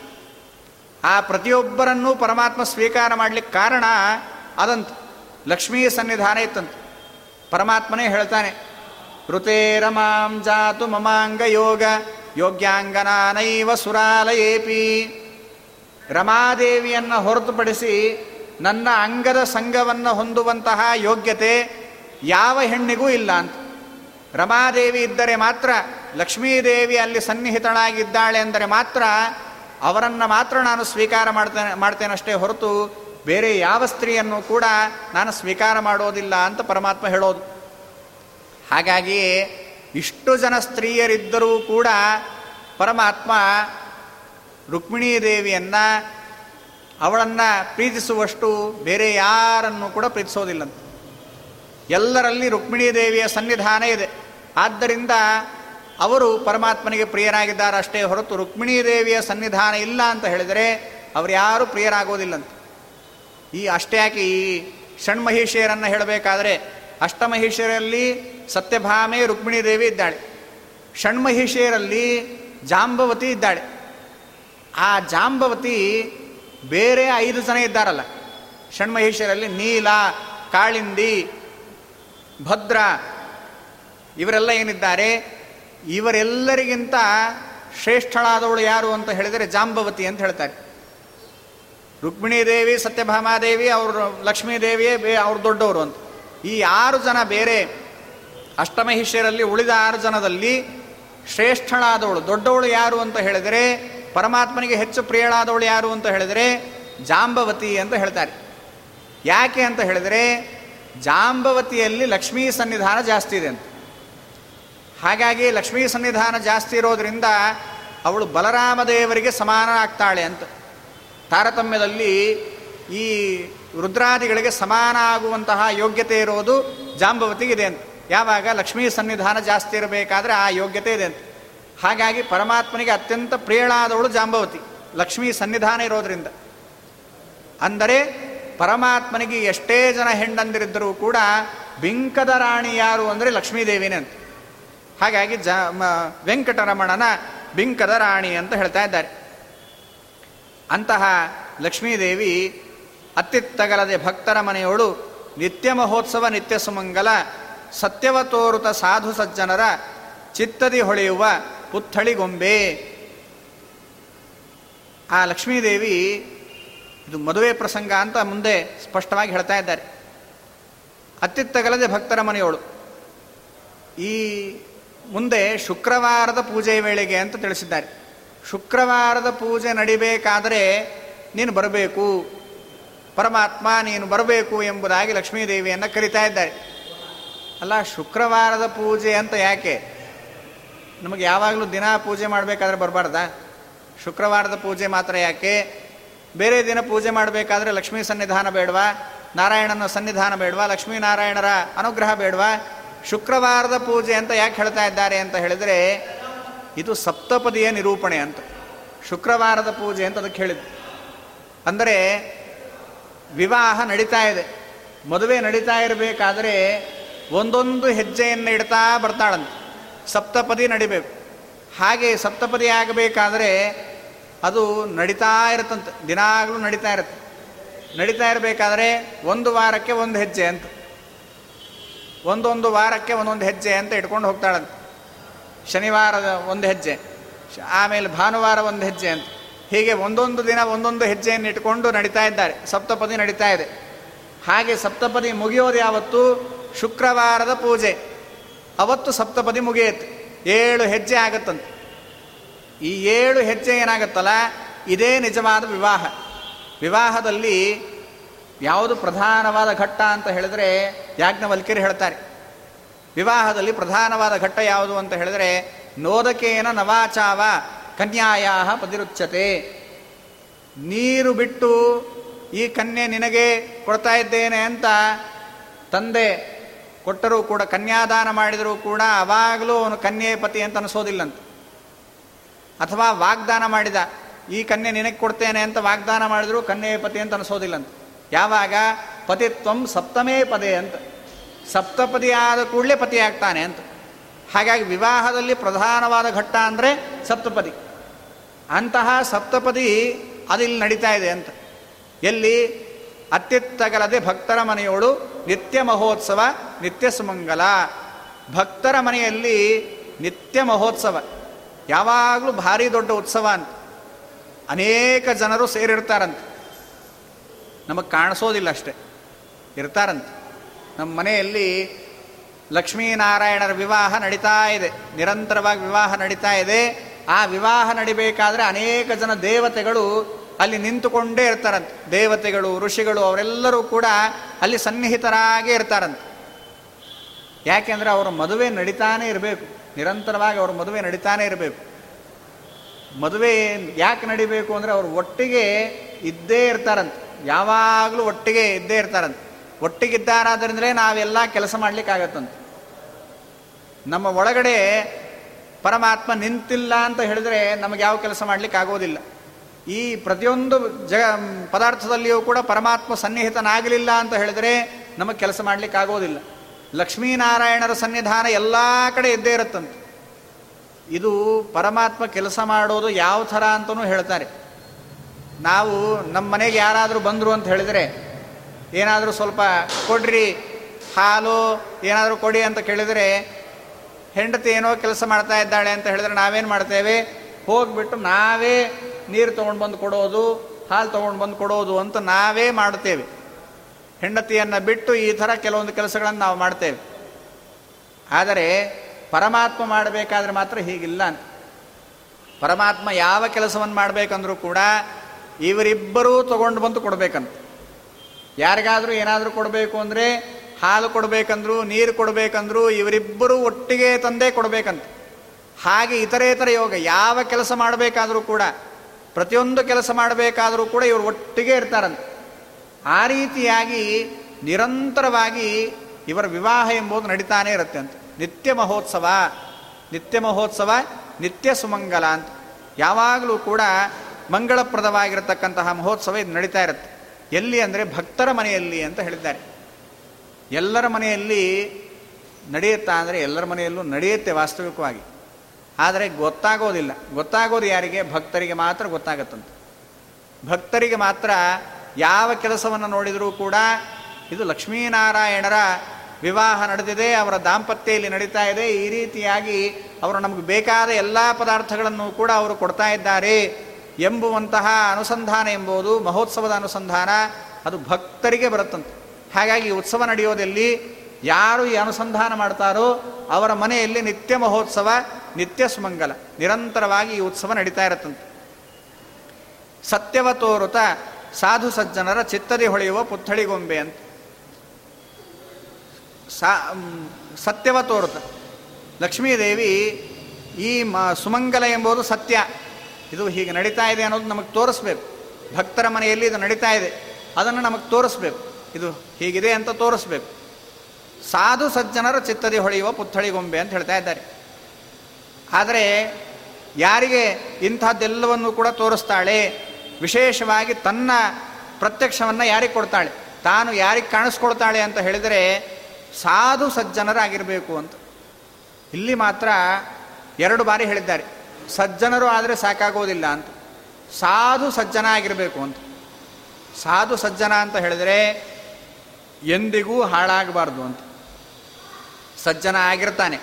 Speaker 1: ಆ ಪ್ರತಿಯೊಬ್ಬರನ್ನೂ ಪರಮಾತ್ಮ ಸ್ವೀಕಾರ ಮಾಡಲಿಕ್ಕೆ ಕಾರಣ ಅದಂತ. ಲಕ್ಷ್ಮೀ ಸನ್ನಿಧಾನ ಇತ್ತಂತೆ. ಪರಮಾತ್ಮನೇ ಹೇಳ್ತಾನೆ ಋತೇರಮಾಂ ಜಾತು ಮಮಾಂಗ ಯೋಗ, ಯೋಗ್ಯಾಂಗನಾನೈವ ಸುರಾಲಯೇಪಿ. ರಮಾದೇವಿಯನ್ನು ಹೊರತುಪಡಿಸಿ ನನ್ನ ಅಂಗದ ಸಂಘವನ್ನು ಹೊಂದುವಂತಹ ಯೋಗ್ಯತೆ ಯಾವ ಹೆಣ್ಣಿಗೂ ಇಲ್ಲ ಅಂತ. ರಮಾದೇವಿ ಇದ್ದರೆ ಮಾತ್ರ, ಲಕ್ಷ್ಮೀದೇವಿ ಅಲ್ಲಿ ಸನ್ನಿಹಿತಳಾಗಿದ್ದಾಳೆ ಅಂದರೆ ಮಾತ್ರ ಅವರನ್ನು ಮಾತ್ರ ನಾನು ಸ್ವೀಕಾರ ಮಾಡ್ತೇನೆ ಮಾಡ್ತೇನಷ್ಟೇ ಹೊರತು ಬೇರೆ ಯಾವ ಸ್ತ್ರೀಯನ್ನು ಕೂಡ ನಾನು ಸ್ವೀಕಾರ ಮಾಡೋದಿಲ್ಲ ಅಂತ ಪರಮಾತ್ಮ ಹೇಳೋದು. ಹಾಗಾಗಿ ಇಷ್ಟು ಜನ ಸ್ತ್ರೀಯರಿದ್ದರೂ ಕೂಡ ಪರಮಾತ್ಮ ರುಕ್ಮಿಣೀ ದೇವಿಯನ್ನು ಅವಳನ್ನು ಪ್ರೀತಿಸುವಷ್ಟು ಬೇರೆ ಯಾರನ್ನು ಕೂಡ ಪ್ರೀತಿಸೋದಿಲ್ಲಂತ. ಎಲ್ಲರಲ್ಲಿ ರುಕ್ಮಿಣೀ ದೇವಿಯ ಸನ್ನಿಧಾನ ಇದೆ. ಆದ್ದರಿಂದ ಅವರು ಪರಮಾತ್ಮನಿಗೆ ಪ್ರಿಯರಾಗಿದ್ದಾರೆ ಅಷ್ಟೇ ಹೊರತು ರುಕ್ಮಿಣೀ ದೇವಿಯ ಸನ್ನಿಧಾನ ಇಲ್ಲ ಅಂತ ಹೇಳಿದರೆ ಅವರು ಯಾರೂ ಪ್ರಿಯರಾಗೋದಿಲ್ಲಂತೆ. ಈ ಅಷ್ಟೇ ಯಾಕೆ ಈ ಷಣ್ಮಹಿಷಿಯರನ್ನು ಹೇಳಬೇಕಾದ್ರೆ ಅಷ್ಟಮಹಿಷಿಯರಲ್ಲಿ ಸತ್ಯಭಾಮೆ ರುಕ್ಮಿಣೀ ದೇವಿ ಇದ್ದಾಳೆ. ಷಣ್ಮಹಿಷಿಯರಲ್ಲಿ ಜಾಂಬವತಿ ಇದ್ದಾಳೆ. ಆ ಜಾಂಬವತಿ ಬೇರೆ ಐದು ಜನ ಇದ್ದಾರಲ್ಲ. ಷಣ್ಮಹಿಷಿಯರಲ್ಲಿ ನೀಲ, ಕಾಳಿಂದಿ ಭದ್ರ. ಇವರೆಲ್ಲ ಏನಿದ್ದಾರೆ? ಇವರೆಲ್ಲರಿಗಿಂತ ಶ್ರೇಷ್ಠಳಾದವಳು ಯಾರು ಅಂತ ಹೇಳಿದರೆ ಜಾಂಬವತಿ ಅಂತ ಹೇಳ್ತಾರೆ. ರುಕ್ಮಿಣೀ ದೇವಿ ಸತ್ಯಭಾಮಾದೇವಿ ಅವರು ಲಕ್ಷ್ಮೀ ದೇವಿಯೇ ಬೇ, ಅವ್ರು ದೊಡ್ಡವರು ಅಂತ. ಈ ಆರು ಜನ ಬೇರೆ ಅಷ್ಟಮಹಿಷ್ಯರಲ್ಲಿ ಉಳಿದ ಆರು ಜನದಲ್ಲಿ ಶ್ರೇಷ್ಠಳಾದವಳು. ದೊಡ್ಡವಳು ಯಾರು ಅಂತ ಹೇಳಿದರೆ, ಪರಮಾತ್ಮನಿಗೆ ಹೆಚ್ಚು ಪ್ರಿಯಳಾದವಳು ಯಾರು ಅಂತ ಹೇಳಿದರೆ ಜಾಂಬವತಿ ಅಂತ ಹೇಳ್ತಾರೆ. ಯಾಕೆ ಅಂತ ಹೇಳಿದರೆ ಜಾಂಬವತಿಯಲ್ಲಿ ಲಕ್ಷ್ಮೀ ಸನ್ನಿಧಾನ ಜಾಸ್ತಿ ಇದೆ ಅಂತ. ಹಾಗಾಗಿ ಲಕ್ಷ್ಮೀ ಸನ್ನಿಧಾನ ಜಾಸ್ತಿ ಇರೋದ್ರಿಂದ ಅವಳು ಬಲರಾಮದೇವರಿಗೆ ಸಮಾನ ಆಗ್ತಾಳೆ ಅಂತ. ತಾರತಮ್ಯದಲ್ಲಿ ಈ ರುದ್ರಾದಿಗಳಿಗೆ ಸಮಾನ ಆಗುವಂತಹ ಯೋಗ್ಯತೆ ಇರೋದು ಜಾಂಬವತಿಗಿದೆ ಅಂತ. ಯಾವಾಗ ಲಕ್ಷ್ಮೀ ಸನ್ನಿಧಾನ ಜಾಸ್ತಿ ಇರಬೇಕಾದ್ರೆ ಆ ಯೋಗ್ಯತೆ ಇದೆ ಅಂತ. ಹಾಗಾಗಿ ಪರಮಾತ್ಮನಿಗೆ ಅತ್ಯಂತ ಪ್ರಿಯಳಾದವಳು ಜಾಂಬವತಿ, ಲಕ್ಷ್ಮೀ ಸನ್ನಿಧಾನ ಇರೋದ್ರಿಂದ. ಅಂದರೆ ಪರಮಾತ್ಮನಿಗೆ ಎಷ್ಟೇ ಜನ ಹೆಂಡಂದಿರಿದ್ದರೂ ಕೂಡ ಬಿಂಕದ ರಾಣಿ ಯಾರು ಅಂದರೆ ಲಕ್ಷ್ಮೀದೇವಿನೇ ಅಂತ. ಹಾಗಾಗಿ ಜ ವೆಂಕಟರಮಣನ ಬಿಂಕದ ರಾಣಿ ಅಂತ ಹೇಳ್ತಾ ಇದ್ದಾರೆ. ಅಂತಹ ಲಕ್ಷ್ಮೀದೇವಿ ಅತ್ತಿತ್ತಗಲದೆ ಭಕ್ತರ ಮನೆಯೋಳು ನಿತ್ಯ ಮಹೋತ್ಸವ, ನಿತ್ಯ ಸುಮಂಗಲ, ಸತ್ಯವ ತೋರುತ ಸಾಧು ಸಜ್ಜನರ ಚಿತ್ತದಿ ಹೊಳೆಯುವ ಪುತ್ಥಳಿಗೊಂಬೆ ಆ ಲಕ್ಷ್ಮೀದೇವಿ ಇದು ಮದುವೆ ಪ್ರಸಂಗ ಅಂತ ಮುಂದೆ ಸ್ಪಷ್ಟವಾಗಿ ಹೇಳ್ತಾ ಇದ್ದಾರೆ. ಅತ್ತಿತ್ತಗಲದೆ ಭಕ್ತರ ಮನೆಯವಳು. ಈ ಮುಂದೆ ಶುಕ್ರವಾರದ ಪೂಜೆ ವೇಳೆಗೆ ಅಂತ ತಿಳಿಸಿದ್ದಾರೆ. ಶುಕ್ರವಾರದ ಪೂಜೆ ನಡಿಬೇಕಾದರೆ ನೀನು ಬರಬೇಕು. ಪರಮಾತ್ಮ ನೀನು ಬರಬೇಕು ಎಂಬುದಾಗಿ ಲಕ್ಷ್ಮೀದೇವಿಯನ್ನು ಕರಿತಾ ಇದ್ದಾರೆ. ಅಲ್ಲ, ಶುಕ್ರವಾರದ ಪೂಜೆ ಅಂತ ಯಾಕೆ? ನಮಗೆ ಯಾವಾಗಲೂ ದಿನ ಪೂಜೆ ಮಾಡಬೇಕಾದ್ರೆ ಬರಬಾರ್ದ? ಶುಕ್ರವಾರದ ಪೂಜೆ ಮಾತ್ರ ಯಾಕೆ? ಬೇರೆ ದಿನ ಪೂಜೆ ಮಾಡಬೇಕಾದ್ರೆ ಲಕ್ಷ್ಮೀ ಸನ್ನಿಧಾನ ಬೇಡವಾ? ನಾರಾಯಣನ ಸನ್ನಿಧಾನ ಬೇಡವಾ? ಲಕ್ಷ್ಮೀನಾರಾಯಣರ ಅನುಗ್ರಹ ಬೇಡವಾ? ಶುಕ್ರವಾರದ ಪೂಜೆ ಅಂತ ಯಾಕೆ ಹೇಳ್ತಾ ಇದ್ದಾರೆ ಅಂತ ಹೇಳಿದರೆ, ಇದು ಸಪ್ತಪದಿಯ ನಿರೂಪಣೆ ಅಂತ. ಶುಕ್ರವಾರದ ಪೂಜೆ ಅಂತ ಅದಕ್ಕೆ ಹೇಳಿದ್ದು. ಅಂದರೆ ವಿವಾಹ ನಡೀತಾ ಇದೆ. ಮದುವೆ ನಡೀತಾ ಇರಬೇಕಾದ್ರೆ ಒಂದೊಂದು ಹೆಜ್ಜೆಯನ್ನು ಇಡ್ತಾ ಬರ್ತಾಳಂತೆ. ಸಪ್ತಪದಿ ನಡಿಬೇಕು. ಹಾಗೆ ಸಪ್ತಪದಿ ಆಗಬೇಕಾದ್ರೆ ಅದು ನಡೀತಾ ಇರುತ್ತಂತೆ. ದಿನಾಗಲೂ ನಡೀತಾ ಇರುತ್ತೆ. ನಡೀತಾ ಇರಬೇಕಾದ್ರೆ ಒಂದು ವಾರಕ್ಕೆ ಒಂದು ಹೆಜ್ಜೆ ಅಂತ. ಒಂದೊಂದು ವಾರಕ್ಕೆ ಒಂದೊಂದು ಹೆಜ್ಜೆ ಅಂತ ಇಟ್ಕೊಂಡು ಹೋಗ್ತಾಳಂತೆ. ಶನಿವಾರದ ಒಂದು ಹೆಜ್ಜೆ ಆಮೇಲೆ ಭಾನುವಾರ ಒಂದು ಹೆಜ್ಜೆ ಅಂತ. ಹೀಗೆ ಒಂದೊಂದು ದಿನ ಒಂದೊಂದು ಹೆಜ್ಜೆಯನ್ನು ಇಟ್ಕೊಂಡು ನಡೀತಾ ಇದ್ದಾರೆ. ಸಪ್ತಪದಿ ನಡೀತಾ ಇದೆ. ಹಾಗೆ ಸಪ್ತಪದಿ ಮುಗಿಯೋದು ಯಾವತ್ತು? ಶುಕ್ರವಾರದ ಪೂಜೆ. ಅವತ್ತು ಸಪ್ತಪದಿ ಮುಗಿಯುತ್ತೆ. ಏಳು ಹೆಜ್ಜೆ ಆಗತ್ತಂತೆ. ಈ ಏಳು ಹೆಜ್ಜೆ ಏನಾಗುತ್ತಲ್ಲ, ಇದೇ ನಿಜವಾದ ವಿವಾಹ. ವಿವಾಹದಲ್ಲಿ ಯಾವುದು ಪ್ರಧಾನವಾದ ಘಟ್ಟ ಅಂತ ಹೇಳಿದ್ರೆ ಯಾಜ್ಞವಲ್ಕಿರಿ ಹೇಳ್ತಾರೆ. ವಿವಾಹದಲ್ಲಿ ಪ್ರಧಾನವಾದ ಘಟ್ಟ ಯಾವುದು ಅಂತ ಹೇಳಿದ್ರೆ, ನೋದಕೇನ ನವಾಚಾವ ಕನ್ಯಾಯ ಪದಿರುಚ್ಯತೆ. ನೀರು ಬಿಟ್ಟು ಈ ಕನ್ಯೆ ನಿನಗೆ ಕೊಡ್ತಾ ಇದ್ದೇನೆ ಅಂತ ತಂದೆ ಕೊಟ್ಟರೂ ಕೂಡ, ಕನ್ಯಾದಾನ ಮಾಡಿದರೂ ಕೂಡ, ಅವಾಗಲೂ ಅವನು ಕನ್ಯೆ ಪತಿ ಅಂತ ಅನಿಸೋದಿಲ್ಲಂತ. ಅಥವಾ ವಾಗ್ದಾನ ಮಾಡಿದ, ಈ ಕನ್ಯೆ ನಿನಗೆ ಕೊಡ್ತೇನೆ ಅಂತ ವಾಗ್ದಾನ ಮಾಡಿದ್ರು ಕನ್ಯೆ ಪತಿ ಅಂತ ಅನಿಸೋದಿಲ್ಲಂತ ಯಾವಾಗ? ಪತಿತ್ವಂ ಸಪ್ತಮೇ ಪದೇ ಅಂತ. ಸಪ್ತಪದಿ ಆದ ಕೂಡಲೇ ಪತಿ ಆಗ್ತಾನೆ ಅಂತ. ಹಾಗಾಗಿ ವಿವಾಹದಲ್ಲಿ ಪ್ರಧಾನವಾದ ಘಟ್ಟ ಅಂದರೆ ಸಪ್ತಪದಿ. ಅಂತಹ ಸಪ್ತಪದಿ ಅದಿಲ್ಲಿ ನಡೀತಾ ಇದೆ ಅಂತ. ಎಲ್ಲಿ? ಅತ್ಯುತ್ತಗಲದೆ ಭಕ್ತರ ಮನೆಯೋಳು ನಿತ್ಯ ಮಹೋತ್ಸವ, ನಿತ್ಯ ಸುಮಂಗಲ. ಭಕ್ತರ ಮನೆಯಲ್ಲಿ ನಿತ್ಯ ಮಹೋತ್ಸವ. ಯಾವಾಗಲೂ ಭಾರಿ ದೊಡ್ಡ ಉತ್ಸವ ಅಂತ. ಅನೇಕ ಜನರು ಸೇರಿರ್ತಾರಂತೆ. ನಮಗೆ ಕಾಣಿಸೋದಿಲ್ಲ ಅಷ್ಟೆ. ಇರ್ತಾರಂತೆ. ನಮ್ಮ ಮನೆಯಲ್ಲಿ ಲಕ್ಷ್ಮೀನಾರಾಯಣರ ವಿವಾಹ ನಡೀತಾ ಇದೆ. ನಿರಂತರವಾಗಿ ವಿವಾಹ ನಡೀತಾ ಇದೆ. ಆ ವಿವಾಹ ನಡಿಬೇಕಾದ್ರೆ ಅನೇಕ ಜನ ದೇವತೆಗಳು ಅಲ್ಲಿ ನಿಂತುಕೊಂಡೇ ಇರ್ತಾರಂತೆ. ದೇವತೆಗಳು, ಋಷಿಗಳು ಅವರೆಲ್ಲರೂ ಕೂಡ ಅಲ್ಲಿ ಸನ್ನಿಹಿತರಾಗೇ ಇರ್ತಾರಂತೆ. ಯಾಕೆಂದರೆ ಅವರ ಮದುವೆ ನಡೀತಾನೆ ಇರಬೇಕು. ನಿರಂತರವಾಗಿ ಅವ್ರ ಮದುವೆ ನಡೀತಾನೆ ಇರಬೇಕು. ಮದುವೆ ಯಾಕೆ ನಡಿಬೇಕು ಅಂದರೆ ಅವರು ಒಟ್ಟಿಗೆ ಇದ್ದೇ ಇರ್ತಾರಂತೆ. ಯಾವಾಗಲೂ ಒಟ್ಟಿಗೆ ಇದ್ದೇ ಇರ್ತಾರಂತೆ. ಒಟ್ಟಿಗಿದ್ದಾರಾದ್ರಿಂದಲೇ ನಾವೆಲ್ಲ ಕೆಲಸ ಮಾಡಲಿಕ್ಕಾಗತ್ತಂತೆ. ನಮ್ಮ ಒಳಗಡೆ ಪರಮಾತ್ಮ ನಿಂತಿಲ್ಲ ಅಂತ ಹೇಳಿದ್ರೆ ನಮಗೆ ಯಾವ ಕೆಲಸ ಮಾಡಲಿಕ್ಕೆ ಆಗೋದಿಲ್ಲ ಈ ಪ್ರತಿಯೊಂದು ಜಗ, ಪದಾರ್ಥದಲ್ಲಿಯೂ ಕೂಡ ಪರಮಾತ್ಮ ಸನ್ನಿಹಿತನಾಗಲಿಲ್ಲ ಅಂತ ಹೇಳಿದ್ರೆ ನಮಗೆ ಕೆಲಸ ಮಾಡಲಿಕ್ಕೆ ಆಗೋದಿಲ್ಲ ಲಕ್ಷ್ಮೀನಾರಾಯಣರ ಸನ್ನಿಧಾನ ಎಲ್ಲ ಕಡೆ ಇದ್ದೇ ಇರುತ್ತಂತೆ. ಇದು ಪರಮಾತ್ಮ ಕೆಲಸ ಮಾಡೋದು ಯಾವ ಥರ ಅಂತಲೂ ಹೇಳ್ತಾರೆ. ನಾವು ನಮ್ಮ ಮನೆಗೆ ಯಾರಾದರೂ ಬಂದರು ಅಂತ ಹೇಳಿದರೆ, ಏನಾದರೂ ಸ್ವಲ್ಪ ಕೊಡ್ರಿ, ಹಾಲು ಏನಾದರೂ ಕೊಡಿ ಅಂತ ಕೇಳಿದರೆ, ಹೆಂಡತಿ ಏನೋ ಕೆಲಸ ಮಾಡ್ತಾ ಇದ್ದಾಳೆ ಅಂತ ಹೇಳಿದ್ರೆ ನಾವೇನು ಮಾಡ್ತೇವೆ? ಹೋಗಿಬಿಟ್ಟು ನಾವೇ ನೀರು ತೊಗೊಂಡು ಬಂದು ಕೊಡೋದು, ಹಾಲು ತೊಗೊಂಡು ಬಂದು ಕೊಡೋದು ಅಂತ ನಾವೇ ಮಾಡುತ್ತೇವೆ. ಹೆಂಡತಿಯನ್ನು ಬಿಟ್ಟು ಈ ಥರ ಕೆಲವೊಂದು ಕೆಲಸಗಳನ್ನು ನಾವು ಮಾಡ್ತೇವೆ. ಆದರೆ ಪರಮಾತ್ಮ ಮಾಡಬೇಕಾದ್ರೆ ಮಾತ್ರ ಹೀಗಿಲ್ಲ ಪರಮಾತ್ಮ ಯಾವ ಕೆಲಸವನ್ನು ಮಾಡಬೇಕಂದ್ರೂ ಕೂಡ ಇವರಿಬ್ಬರೂ ತಗೊಂಡು ಬಂದು ಕೊಡಬೇಕಂತ. ಯಾರಿಗಾದರೂ ಏನಾದರೂ ಕೊಡಬೇಕು ಅಂದರೆ ಹಾಲು ಕೊಡಬೇಕಂದ್ರು, ನೀರು ಕೊಡಬೇಕಂದ್ರು ಇವರಿಬ್ಬರೂ ಒಟ್ಟಿಗೆ ತಂದೇ ಕೊಡಬೇಕಂತ. ಹಾಗೆ ಇತರೇತರ ಯೋಗ, ಯಾವ ಕೆಲಸ ಮಾಡಬೇಕಾದರೂ ಕೂಡ, ಪ್ರತಿಯೊಂದು ಕೆಲಸ ಮಾಡಬೇಕಾದರೂ ಕೂಡ ಇವರು ಒಟ್ಟಿಗೆ ಇರ್ತಾರಂತೆ. ಆ ರೀತಿಯಾಗಿ ನಿರಂತರವಾಗಿ ಇವರ ವಿವಾಹ ಎಂಬುದು ನಡೀತಾನೆ ಇರುತ್ತೆ ಅಂತ. ನಿತ್ಯ ಮಹೋತ್ಸವ ನಿತ್ಯ ಮಹೋತ್ಸವ, ನಿತ್ಯ ಸುಮಂಗಲ ಅಂತ. ಯಾವಾಗಲೂ ಕೂಡ ಮಂಗಳಪ್ರದವಾಗಿರತಕ್ಕಂತಹ ಮಹೋತ್ಸವ ಇದು ನಡೀತಾ ಇರುತ್ತೆ. ಎಲ್ಲಿ ಅಂದರೆ ಭಕ್ತರ ಮನೆಯಲ್ಲಿ ಅಂತ ಹೇಳಿದ್ದಾರೆ. ಎಲ್ಲರ ಮನೆಯಲ್ಲಿ ನಡೆಯುತ್ತಾ ಅಂದರೆ ಎಲ್ಲರ ಮನೆಯಲ್ಲೂ ನಡೆಯುತ್ತೆ ವಾಸ್ತವಿಕವಾಗಿ. ಆದರೆ ಗೊತ್ತಾಗೋದಿಲ್ಲ. ಗೊತ್ತಾಗೋದು ಯಾರಿಗೆ? ಭಕ್ತರಿಗೆ ಮಾತ್ರ ಗೊತ್ತಾಗತ್ತಂತೆ. ಭಕ್ತರಿಗೆ ಮಾತ್ರ ಯಾವ ಕೆಲಸವನ್ನು ನೋಡಿದರೂ ಕೂಡ ಇದು ಲಕ್ಷ್ಮೀನಾರಾಯಣರ ವಿವಾಹ ನಡೆದಿದೆ, ಅವರ ದಾಂಪತ್ಯ ಇಲ್ಲಿ ನಡೀತಾ ಇದೆ. ಈ ರೀತಿಯಾಗಿ ಅವರು ನಮಗೆ ಬೇಕಾದ ಎಲ್ಲ ಪದಾರ್ಥಗಳನ್ನು ಕೂಡ ಅವರು ಕೊಡ್ತಾ ಇದ್ದಾರೆ ಎಂಬುವಂತಹ ಅನುಸಂಧಾನ ಎಂಬುದು ಮಹೋತ್ಸವದ ಅನುಸಂಧಾನ. ಅದು ಭಕ್ತರಿಗೆ ಬರುತ್ತಂತೆ. ಹಾಗಾಗಿ ಉತ್ಸವ ನಡೆಯೋದಲ್ಲಿ ಯಾರು ಈ ಅನುಸಂಧಾನ ಮಾಡ್ತಾರೋ ಅವರ ಮನೆಯಲ್ಲಿ ನಿತ್ಯ ಮಹೋತ್ಸವ, ನಿತ್ಯ ಸುಮಂಗಲ. ನಿರಂತರವಾಗಿ ಈ ಉತ್ಸವ ನಡೀತಾ ಇರುತ್ತಂತೆ. ಸತ್ಯವ ತೋರುತ ಸಾಧು ಸಜ್ಜನರ ಚಿತ್ತದಿ ಹೊಳೆಯುವ ಪುತ್ಥಳಿಗೊಂಬೆ ಅಂತ. ಸಾ ಸತ್ಯವ ತೋರುತ. ಲಕ್ಷ್ಮೀದೇವಿ ಈ ಮ, ಸುಮಂಗಲ ಎಂಬುದು ಸತ್ಯ. ಇದು ಹೀಗೆ ನಡೀತಾ ಇದೆ ಅನ್ನೋದು ನಮಗೆ ತೋರಿಸ್ಬೇಕು. ಭಕ್ತರ ಮನೆಯಲ್ಲಿ ಇದು ನಡೀತಾ ಇದೆ. ಅದನ್ನು ನಮಗೆ ತೋರಿಸ್ಬೇಕು. ಇದು ಹೀಗಿದೆ ಅಂತ ತೋರಿಸ್ಬೇಕು. ಸಾಧು ಸಜ್ಜನರ ಚಿತ್ತದಿ ಹೊಳೆಯುವ ಪುತ್ಥಳಿಗೊಂಬೆ ಅಂತ ಹೇಳ್ತಾ ಇದ್ದಾರೆ. ಆದರೆ ಯಾರಿಗೆ ಇಂಥದ್ದೆಲ್ಲವನ್ನು ಕೂಡ ತೋರಿಸ್ತಾಳೆ? ವಿಶೇಷವಾಗಿ ತನ್ನ ಪ್ರತ್ಯಕ್ಷವನ್ನು ಯಾರಿಗೆ ಕೊಡ್ತಾಳೆ? ತಾನು ಯಾರಿಗೆ ಕಾಣಿಸ್ಕೊಳ್ತಾಳೆ ಅಂತ ಹೇಳಿದರೆ ಸಾಧು ಸಜ್ಜನರಾಗಿರಬೇಕು ಅಂತ. ಇಲ್ಲಿ ಮಾತ್ರ ಎರಡು ಬಾರಿ ಹೇಳಿದ್ದಾರೆ. ಸಜ್ಜನರು ಆದರೆ ಸಾಕಾಗೋದಿಲ್ಲ ಅಂತ. ಸಾಧು ಸಜ್ಜನ ಆಗಿರಬೇಕು ಅಂತ. ಸಾಧು ಸಜ್ಜನ ಅಂತ ಹೇಳಿದರೆ ಎಂದಿಗೂ ಹಾಳಾಗಬಾರ್ದು ಅಂತ. ಸಜ್ಜನ ಆಗಿರ್ತಾನೆ.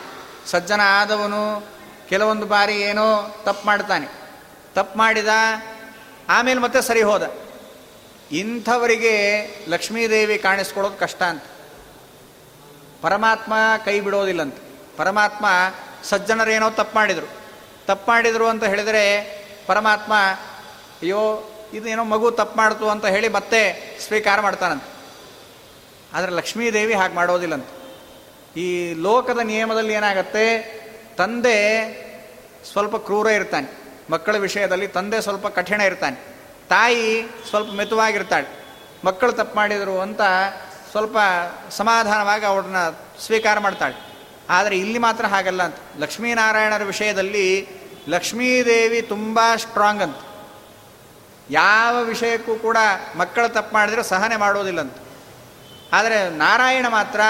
Speaker 1: ಸಜ್ಜನ ಆದವನು ಕೆಲವೊಂದು ಬಾರಿ ಏನೋ ತಪ್ಪು ಮಾಡ್ತಾನೆ. ತಪ್ಪು ಮಾಡಿದ ಆಮೇಲೆ ಮತ್ತೆ ಸರಿ ಹೋದ. ಇಂಥವರಿಗೆ ಲಕ್ಷ್ಮೀದೇವಿ ಕಾಣಿಸ್ಕೊಳ್ಳೋದು ಕಷ್ಟ ಅಂತ. ಪರಮಾತ್ಮ ಕೈ ಬಿಡೋದಿಲ್ಲಂತ. ಪರಮಾತ್ಮ ಸಜ್ಜನರೇನೋ ತಪ್ಪು ಮಾಡಿದರು. ತಪ್ಪು ಮಾಡಿದರು ಅಂತ ಹೇಳಿದರೆ ಪರಮಾತ್ಮ, ಅಯ್ಯೋ ಇದು ಏನೋ ಮಗು ತಪ್ಪು ಮಾಡ್ತು ಅಂತ ಹೇಳಿ ಮತ್ತೆ ಸ್ವೀಕಾರ ಮಾಡ್ತಾನಂತ. ಆದರೆ ಲಕ್ಷ್ಮೀದೇವಿ ಹಾಗೆ ಮಾಡೋದಿಲ್ಲಂತ. ಈ ಲೋಕದ ನಿಯಮದಲ್ಲಿ ಏನಾಗತ್ತೆ? ತಂದೆ ಸ್ವಲ್ಪ ಕ್ರೂರ ಇರ್ತಾನೆ. ಮಕ್ಕಳ ವಿಷಯದಲ್ಲಿ ತಂದೆ ಸ್ವಲ್ಪ ಕಠಿಣ ಇರ್ತಾನೆ. ತಾಯಿ ಸ್ವಲ್ಪ ಮಿತವಾಗಿರ್ತಾಳೆ. ಮಕ್ಕಳು ತಪ್ಪು ಮಾಡಿದರು ಅಂತ ಸ್ವಲ್ಪ ಸಮಾಧಾನವಾಗಿ ಅವ್ರನ್ನ ಸ್ವೀಕಾರ ಮಾಡ್ತಾಳೆ. ಆದರೆ ಇಲ್ಲಿ ಮಾತ್ರ ಹಾಗಲ್ಲ ಅಂತ. ಲಕ್ಷ್ಮೀನಾರಾಯಣರ ವಿಷಯದಲ್ಲಿ ಲಕ್ಷ್ಮೀದೇವಿ ತುಂಬ ಸ್ಟ್ರಾಂಗ್ ಅಂತ. ಯಾವ ವಿಷಯಕ್ಕೂ ಕೂಡ ಮಕ್ಕಳು ತಪ್ಪು ಮಾಡಿದರೆ ಸಹನೆ ಮಾಡೋದಿಲ್ಲಂತ ಆದರೆ ನಾರಾಯಣ ಮಾತ್ರ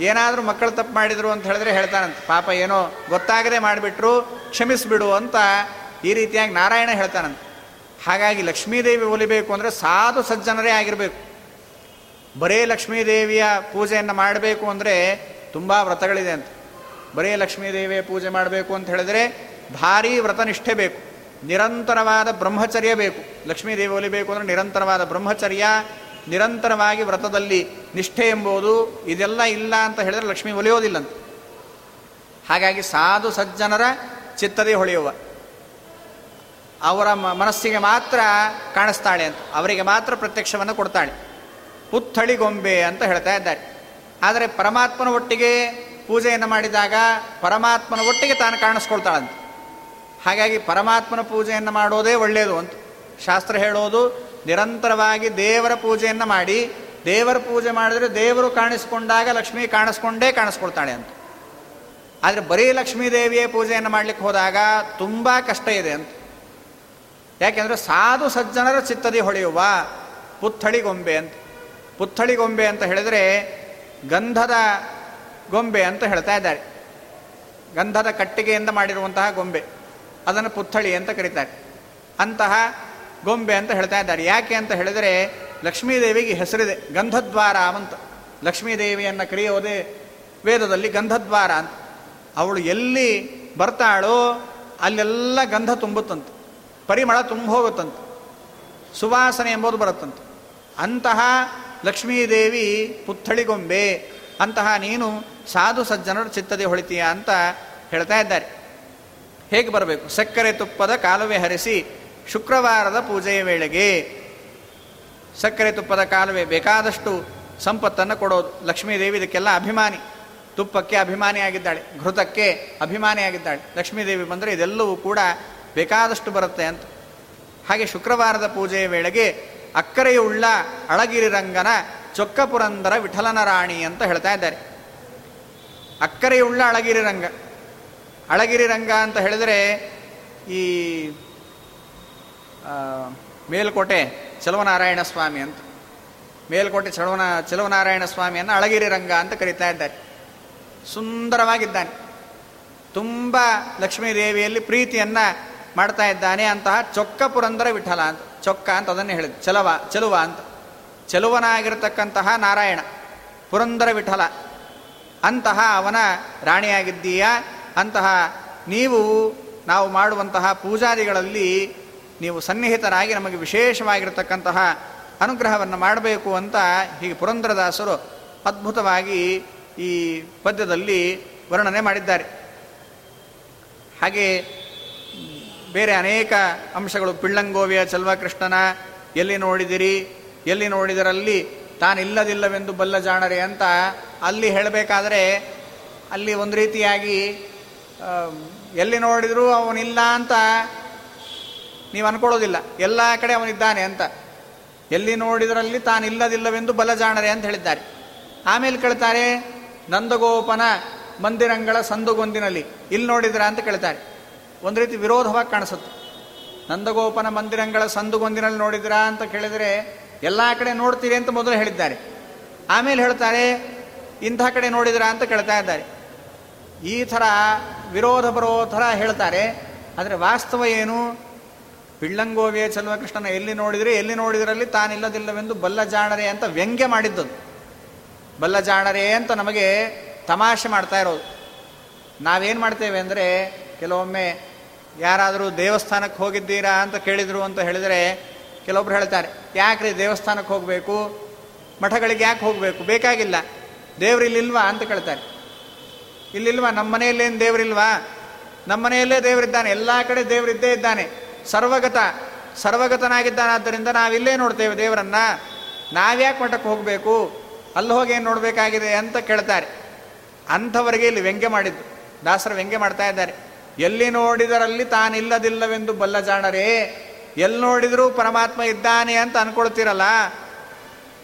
Speaker 1: ಏನಾದರೂ ಮಕ್ಕಳು ತಪ್ಪು ಮಾಡಿದರು ಅಂತ ಹೇಳಿದ್ರೆ ಹೇಳ್ತಾನಂತ. ಪಾಪ ಏನೋ ಗೊತ್ತಾಗದೆ ಮಾಡಿಬಿಟ್ರು, ಕ್ಷಮಿಸಿಬಿಡು ಅಂತ ಈ ರೀತಿಯಾಗಿ ನಾರಾಯಣ ಹೇಳ್ತಾನಂತ. ಹಾಗಾಗಿ ಲಕ್ಷ್ಮೀದೇವಿ ಒಲಿಬೇಕು ಅಂದರೆ ಸಾಧು ಸಜ್ಜನರೇ ಆಗಿರಬೇಕು. ಬರೇ ಲಕ್ಷ್ಮೀದೇವಿಯ ಪೂಜೆಯನ್ನು ಮಾಡಬೇಕು ಅಂದರೆ ತುಂಬ ವ್ರತಗಳಿದೆ ಅಂತ. ಬರೇ ಲಕ್ಷ್ಮೀದೇವಿಯ ಪೂಜೆ ಮಾಡಬೇಕು ಅಂತ ಹೇಳಿದ್ರೆ ಭಾರೀ ವ್ರತನಿಷ್ಠೆ ಬೇಕು. ನಿರಂತರವಾದ ಬ್ರಹ್ಮಚರ್ಯ ಬೇಕು. ಲಕ್ಷ್ಮೀದೇವಿ ಒಲಿಬೇಕು ಅಂದರೆ ನಿರಂತರವಾದ ಬ್ರಹ್ಮಚರ್ಯ, ನಿರಂತರವಾಗಿ ವ್ರತದಲ್ಲಿ ನಿಷ್ಠೆ ಎಂಬುದು ಇದೆಲ್ಲ ಇಲ್ಲ ಅಂತ ಹೇಳಿದ್ರೆ ಲಕ್ಷ್ಮಿ ಒಲಿಯೋದಿಲ್ಲಂತ. ಹಾಗಾಗಿ ಸಾಧು ಸಜ್ಜನರ ಚಿತ್ತದೇ ಹೊಳೆಯುವ. ಅವರ ಮನಸ್ಸಿಗೆ ಮಾತ್ರ ಕಾಣಿಸ್ತಾಳೆ ಅಂತ. ಅವರಿಗೆ ಮಾತ್ರ ಪ್ರತ್ಯಕ್ಷವನ್ನು ಕೊಡ್ತಾಳೆ. ಪುತ್ಥಳಿಗೊಂಬೆ ಅಂತ ಹೇಳ್ತಾ ಇದ್ದಾರೆ. ಆದರೆ ಪರಮಾತ್ಮನ ಒಟ್ಟಿಗೆ ಪೂಜೆಯನ್ನು ಮಾಡಿದಾಗ ಪರಮಾತ್ಮನ ಒಟ್ಟಿಗೆ ತಾನು ಕಾಣಿಸ್ಕೊಳ್ತಾಳಂತ. ಹಾಗಾಗಿ ಪರಮಾತ್ಮನ ಪೂಜೆಯನ್ನು ಮಾಡೋದೇ ಒಳ್ಳೆಯದು ಅಂತ. ಶಾಸ್ತ್ರ ಹೇಳೋದು ನಿರಂತರವಾಗಿ ದೇವರ ಪೂಜೆಯನ್ನು ಮಾಡಿ, ದೇವರ ಪೂಜೆ ಮಾಡಿದ್ರೆ ದೇವರು ಕಾಣಿಸ್ಕೊಂಡಾಗ ಲಕ್ಷ್ಮಿ ಕಾಣಿಸ್ಕೊಂಡೇ ಕಾಣಿಸ್ಕೊಳ್ತಾಳೆ ಅಂತ. ಆದರೆ ಬರೀ ಲಕ್ಷ್ಮೀ ದೇವಿಯ ಪೂಜೆಯನ್ನು ಮಾಡಲಿಕ್ಕೆ ಹೋದಾಗ ತುಂಬ ಕಷ್ಟ ಇದೆ ಅಂತ. ಯಾಕೆಂದರೆ ಸಾಧು ಸಜ್ಜನರ ಚಿತ್ತದಿ ಹೊಳೆಯುವ ಪುತ್ಥಳಿ ಗೊಂಬೆ ಅಂತ. ಪುತ್ಥಳಿ ಗೊಂಬೆ ಅಂತ ಹೇಳಿದರೆ ಗಂಧದ ಗೊಂಬೆ ಅಂತ ಹೇಳ್ತಾ ಇದ್ದಾರೆ. ಗಂಧದ ಕಟ್ಟಿಗೆಯಿಂದ ಮಾಡಿರುವಂತಹ ಗೊಂಬೆ. ಅದನ್ನು ಪುತ್ಥಳಿ ಅಂತ ಕರೀತಾರೆ. ಅಂತಹ ಗೊಂಬೆ ಅಂತ ಹೇಳ್ತಾ ಇದ್ದಾರೆ. ಯಾಕೆ ಅಂತ ಹೇಳಿದರೆ ಲಕ್ಷ್ಮೀದೇವಿಗೆ ಹೆಸರಿದೆ ಗಂಧದ್ವಾರ ಅಂತ. ಲಕ್ಷ್ಮೀದೇವಿಯನ್ನು ಕರೆಯೋದೇ ವೇದದಲ್ಲಿ ಗಂಧದ್ವಾರ ಅಂತ. ಅವಳು ಎಲ್ಲಿ ಬರ್ತಾಳೋ ಅಲ್ಲೆಲ್ಲ ಗಂಧ ತುಂಬುತ್ತಂತೆ. ಪರಿಮಳ ತುಂಬ ಹೋಗುತ್ತಂತೆ. ಸುವಾಸನೆ ಎಂಬುದು ಬರುತ್ತಂತೆ. ಅಂತಹ ಲಕ್ಷ್ಮೀದೇವಿ ಪುತ್ಥಳಿಗೊಂಬೆ, ಅಂತಹ ನೀನು ಸಾಧು ಸಜ್ಜನರ ಚಿತ್ತದೆ ಹೊಳಿತೀಯ ಅಂತ ಹೇಳ್ತಾ ಇದ್ದಾರೆ. ಹೇಗೆ ಬರಬೇಕು? ಸಕ್ಕರೆ ತುಪ್ಪದ ಕಾಲುವೆ ಹರಿಸಿ ಶುಕ್ರವಾರದ ಪೂಜೆಯ ವೇಳೆಗೆ. ಸಕ್ಕರೆ ತುಪ್ಪದ ಕಾಲುವೆ ಬೇಕಾದಷ್ಟು ಸಂಪತ್ತನ್ನು ಕೊಡೋದು. ಲಕ್ಷ್ಮೀದೇವಿ ಇದಕ್ಕೆಲ್ಲ ಅಭಿಮಾನಿ. ತುಪ್ಪಕ್ಕೆ ಅಭಿಮಾನಿಯಾಗಿದ್ದಾಳೆ. ಘೃತಕ್ಕೆ ಅಭಿಮಾನಿಯಾಗಿದ್ದಾಳೆ. ಲಕ್ಷ್ಮೀದೇವಿ ಬಂದರೆ ಇದೆಲ್ಲವೂ ಕೂಡ ಬೇಕಾದಷ್ಟು ಬರುತ್ತೆ ಅಂತ. ಹಾಗೆ ಶುಕ್ರವಾರದ ಪೂಜೆಯ ವೇಳೆಗೆ ಅಕ್ಕರೆಯುಳ್ಳ ಅಳಗಿರಿ ರಂಗನ ಚೊಕ್ಕಪುರಂದರ ವಿಠಲನ ರಾಣಿ ಅಂತ ಹೇಳ್ತಾ ಇದ್ದಾರೆ. ಅಕ್ಕರೆಯುಳ್ಳ ಅಳಗಿರಿ ರಂಗ. ಅಳಗಿರಿ ರಂಗ ಅಂತ ಹೇಳಿದರೆ ಈ ಮೇಲ್ಕೋಟೆ ಚಲವನಾರಾಯಣ ಸ್ವಾಮಿ ಅಂತ. ಮೇಲ್ಕೋಟೆ ಚಲವನ, ಚಲವನಾರಾಯಣ ಸ್ವಾಮಿಯನ್ನು ಅಳಗಿರಿ ರಂಗ ಅಂತ ಕರೀತಾ ಇದ್ದಾರೆ. ಸುಂದರವಾಗಿದ್ದಾನೆ. ತುಂಬ ಲಕ್ಷ್ಮೀ ದೇವಿಯಲ್ಲಿ ಪ್ರೀತಿಯನ್ನು ಮಾಡ್ತಾ ಇದ್ದಾನೆ ಅಂತಹ ಚೊಕ್ಕ ಪುರಂದರ ವಿಠಲ ಅಂತ, ಚೊಕ್ಕ ಅಂತ ಅದನ್ನು ಹೇಳಿದ್ರು ಚಲವ, ಚಲುವ ಅಂತ. ಚಲುವನಾಗಿರತಕ್ಕಂತಹ ನಾರಾಯಣ, ಪುರಂದರ ವಿಠಲ. ಅಂತಹ ಅವನ ರಾಣಿಯಾಗಿದ್ದೀಯ? ಅಂತಹ ನೀವು, ನಾವು ಮಾಡುವಂತಹ ಪೂಜಾದಿಗಳಲ್ಲಿ ನೀವು ಸನ್ನಿಹಿತರಾಗಿ ನಮಗೆ ವಿಶೇಷವಾಗಿರತಕ್ಕಂತಹ ಅನುಗ್ರಹವನ್ನು ಮಾಡಬೇಕು ಅಂತ ಹೀಗೆ ಪುರಂದರದಾಸರು ಅದ್ಭುತವಾಗಿ ಈ ಪದ್ಯದಲ್ಲಿ ವರ್ಣನೆ ಮಾಡಿದ್ದಾರೆ. ಹಾಗೆ ಬೇರೆ ಅನೇಕ ಅಂಶಗಳು. ಪಿಳ್ಳಂಗೋವಿಯ ಚಲ್ವಕೃಷ್ಣನ, ಎಲ್ಲಿ ನೋಡಿದಿರಿ? ಎಲ್ಲಿ ನೋಡಿದರಲ್ಲಿ ತಾನಿಲ್ಲದಿಲ್ಲವೆಂದು ಬಲ್ಲ ಜಾಣರೆ ಅಂತ ಅಲ್ಲಿ ಹೇಳಬೇಕಾದ್ರೆ, ಅಲ್ಲಿ ಒಂದು ರೀತಿಯಾಗಿ ಎಲ್ಲಿ ನೋಡಿದರೂ ಅವನಿಲ್ಲ ಅಂತ ನೀವು ಅನ್ಕೊಳ್ಳೋದಿಲ್ಲ. ಎಲ್ಲ ಕಡೆ ಅವನಿದ್ದಾನೆ ಅಂತ. ಎಲ್ಲಿ ನೋಡಿದರಲ್ಲಿ ತಾನಿಲ್ಲದಿಲ್ಲವೆಂದು ಬಲ ಜಾಣರೆ ಅಂತ ಹೇಳಿದ್ದಾರೆ. ಆಮೇಲೆ ಕೇಳ್ತಾರೆ, ನಂದಗೋಪನ ಮಂದಿರಂಗಳ ಸಂದುಗೊಂದಿನಲ್ಲಿ. ಇಲ್ಲಿ ನೋಡಿದ್ರ ಅಂತ ಕೇಳ್ತಾರೆ. ಒಂದು ರೀತಿ ವಿರೋಧವಾಗಿ ಕಾಣಿಸುತ್ತೆ. ನಂದಗೋಪನ ಮಂದಿರಂಗಳ ಸಂದುಗೊಂದಿನಲ್ಲಿ ನೋಡಿದ್ರಾ ಅಂತ ಕೇಳಿದರೆ, ಎಲ್ಲ ಕಡೆ ನೋಡ್ತೀರಿ ಅಂತ ಮೊದಲು ಹೇಳಿದ್ದಾರೆ. ಆಮೇಲೆ ಹೇಳ್ತಾರೆ, ಇಂಥ ಕಡೆ ನೋಡಿದ್ರಾ ಅಂತ ಕೇಳ್ತಾ ಇದ್ದಾರೆ. ಈ ಥರ ವಿರೋಧ ಬರೋ ಥರ ಹೇಳ್ತಾರೆ, ಆದರೆ ವಾಸ್ತವ ಏನು? ಪಿಳ್ಳಂಗೋವಿಯ ಚಲುವಕೃಷ್ಣನ ಎಲ್ಲಿ ನೋಡಿದರೆ, ಎಲ್ಲಿ ನೋಡಿದರಲ್ಲಿ ತಾನಿಲ್ಲದಿಲ್ಲವೆಂದು ಬಲ್ಲ ಜಾಣರೆ ಅಂತ ವ್ಯಂಗ್ಯ ಮಾಡಿದ್ದದು ಬಲ್ಲ ಜಾಣರೆ ಅಂತ ನಮಗೆ ತಮಾಷೆ ಮಾಡ್ತಾ ಇರೋದು. ನಾವೇನು ಮಾಡ್ತೇವೆ ಅಂದರೆ ಕೆಲವೊಮ್ಮೆ ಯಾರಾದರೂ ದೇವಸ್ಥಾನಕ್ಕೆ ಹೋಗಿದ್ದೀರಾ ಅಂತ ಕೇಳಿದರು ಅಂತ ಹೇಳಿದರೆ ಕೆಲವೊಬ್ರು ಹೇಳ್ತಾರೆ, ಯಾಕ್ರಿ ದೇವಸ್ಥಾನಕ್ಕೆ ಹೋಗಬೇಕು? ಮಠಗಳಿಗೆ ಯಾಕೆ ಹೋಗಬೇಕು? ಬೇಕಾಗಿಲ್ಲ. ದೇವ್ರಿಲ್ಲಿಲ್ವಾ? ಅಂತ ಕೇಳ್ತಾರೆ. ಇಲ್ಲಿಲ್ವಾ? ನಮ್ಮ ಮನೆಯಲ್ಲೇನು ದೇವರಿಲ್ವಾ? ನಮ್ಮ ಮನೆಯಲ್ಲೇ ದೇವರಿದ್ದಾನೆ. ಎಲ್ಲ ಕಡೆ ದೇವರಿದ್ದೇ ಇದ್ದಾನೆ. ಸರ್ವಗತ, ಸರ್ವಗತನಾಗಿದ್ದಾನಾದ್ದರಿಂದ ನಾವಿಲ್ಲೇ ನೋಡ್ತೇವೆ ದೇವರನ್ನು. ನಾವ್ಯಾಕೆ ಮಠಕ್ಕೆ ಹೋಗಬೇಕು? ಅಲ್ಲಿ ಹೋಗಿ ಏನು ನೋಡಬೇಕಾಗಿದೆ? ಅಂತ ಕೇಳ್ತಾರೆ. ಅಂಥವರಿಗೆ ಇಲ್ಲಿ ವ್ಯಂಗ್ಯ ಮಾಡಿದ್ದು. ದಾಸರ ವ್ಯಂಗ್ಯ ಮಾಡ್ತಾ ಇದ್ದಾರೆ. ಎಲ್ಲಿ ನೋಡಿದರಲ್ಲಿ ತಾನಿಲ್ಲದಿಲ್ಲವೆಂದು ಬಲ್ಲ ಜಾಣರೇ, ಎಲ್ಲಿ ನೋಡಿದರೂ ಪರಮಾತ್ಮ ಇದ್ದಾನೆ ಅಂತ ಅನ್ಕೊಳ್ತೀರಲ್ಲ?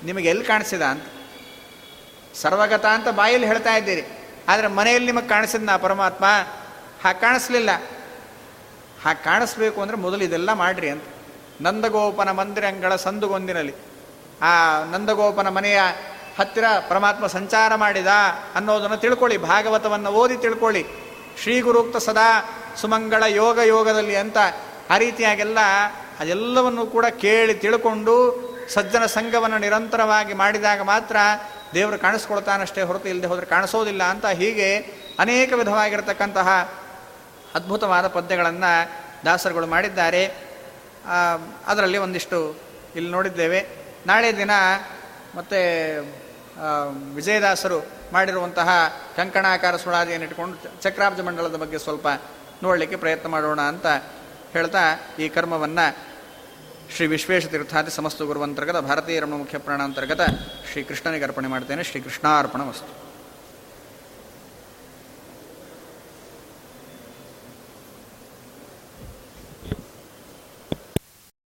Speaker 1: ನಿಮಗೆ ಎಲ್ಲಿ ಕಾಣಿಸಿದ ಅಂತ? ಸರ್ವಗತ ಅಂತ ಬಾಯಲ್ಲಿ ಹೇಳ್ತಾ ಇದ್ದೀರಿ. ಆದರೆ ಮನೆಯಲ್ಲಿ ನಿಮಗೆ ಕಾಣಿಸಿದ್ನ ಪರಮಾತ್ಮ? ಹಾಗೆ ಕಾಣಿಸ್ಲಿಲ್ಲ. ಹಾಗೆ ಕಾಣಿಸ್ಬೇಕು ಅಂದರೆ ಮೊದಲು ಇದೆಲ್ಲ ಮಾಡ್ರಿ ಅಂತ. ನಂದಗೋಪನ ಮಂದಿರಂಗಳ ಸಂದುಗೊಂದಿನಲ್ಲಿ. ಆ ನಂದಗೋಪನ ಮನೆಯ ಹತ್ತಿರ ಪರಮಾತ್ಮ ಸಂಚಾರ ಮಾಡಿದ ಅನ್ನೋದನ್ನು ತಿಳ್ಕೊಳ್ಳಿ, ಭಾಗವತವನ್ನು ಓದಿ ತಿಳ್ಕೊಳ್ಳಿ. ಶ್ರೀ ಗುರುಕ್ತ ಸದಾ ಸುಮಂಗಳ ಯೋಗ ಯೋಗದಲ್ಲಿ ಅಂತ ಆ ರೀತಿಯಾಗೆಲ್ಲ ಅದೆಲ್ಲವನ್ನು ಕೂಡ ಕೇಳಿ ತಿಳ್ಕೊಂಡು ಸಜ್ಜನ ಸಂಘವನ್ನು ನಿರಂತರವಾಗಿ ಮಾಡಿದಾಗ ಮಾತ್ರ ದೇವರು ಕಾಣಿಸ್ಕೊಳ್ತಾನಷ್ಟೇ ಹೊರತು ಇಲ್ಲದೆ ಹೋದರೆ ಕಾಣಿಸೋದಿಲ್ಲ ಅಂತ ಹೀಗೆ ಅನೇಕ ವಿಧವಾಗಿರತಕ್ಕಂತಹ ಅದ್ಭುತವಾದ ಪದ್ಯಗಳನ್ನು ದಾಸರುಗಳು ಮಾಡಿದ್ದಾರೆ. ಅದರಲ್ಲಿ ಒಂದಿಷ್ಟು ಇಲ್ಲಿ ನೋಡಿದ್ದೇವೆ. ನಾಳೆ ದಿನ ಮತ್ತು ವಿಜಯದಾಸರು ಮಾಡಿರುವಂತಹ ಕಂಕಣಾಕಾರ ಸುಳಾದಿಯನ್ನು ಇಟ್ಕೊಂಡು ಚಕ್ರಾಬ್ಜ ಮಂಡಲದ ಬಗ್ಗೆ ಸ್ವಲ್ಪ ನೋಡಲಿಕ್ಕೆ ಪ್ರಯತ್ನ ಮಾಡೋಣ ಅಂತ ಹೇಳ್ತಾ ಈ ಕರ್ಮವನ್ನು ಶ್ರೀ ವಿಶ್ವೇಶ ತೀರ್ಥಾದಿ ಸಮಸ್ತ ಗುರುವಂತರ್ಗತ ಭಾರತೀಯ ರಮಣ ಮುಖ್ಯ ಪ್ರಾಣಾಂತರ್ಗತ ಶ್ರೀಕೃಷ್ಣನಿಗೆ ಅರ್ಪಣೆ ಮಾಡ್ತೇನೆ. ಶ್ರೀ ಕೃಷ್ಣಾರ್ಪಣ ವಸ್ತು.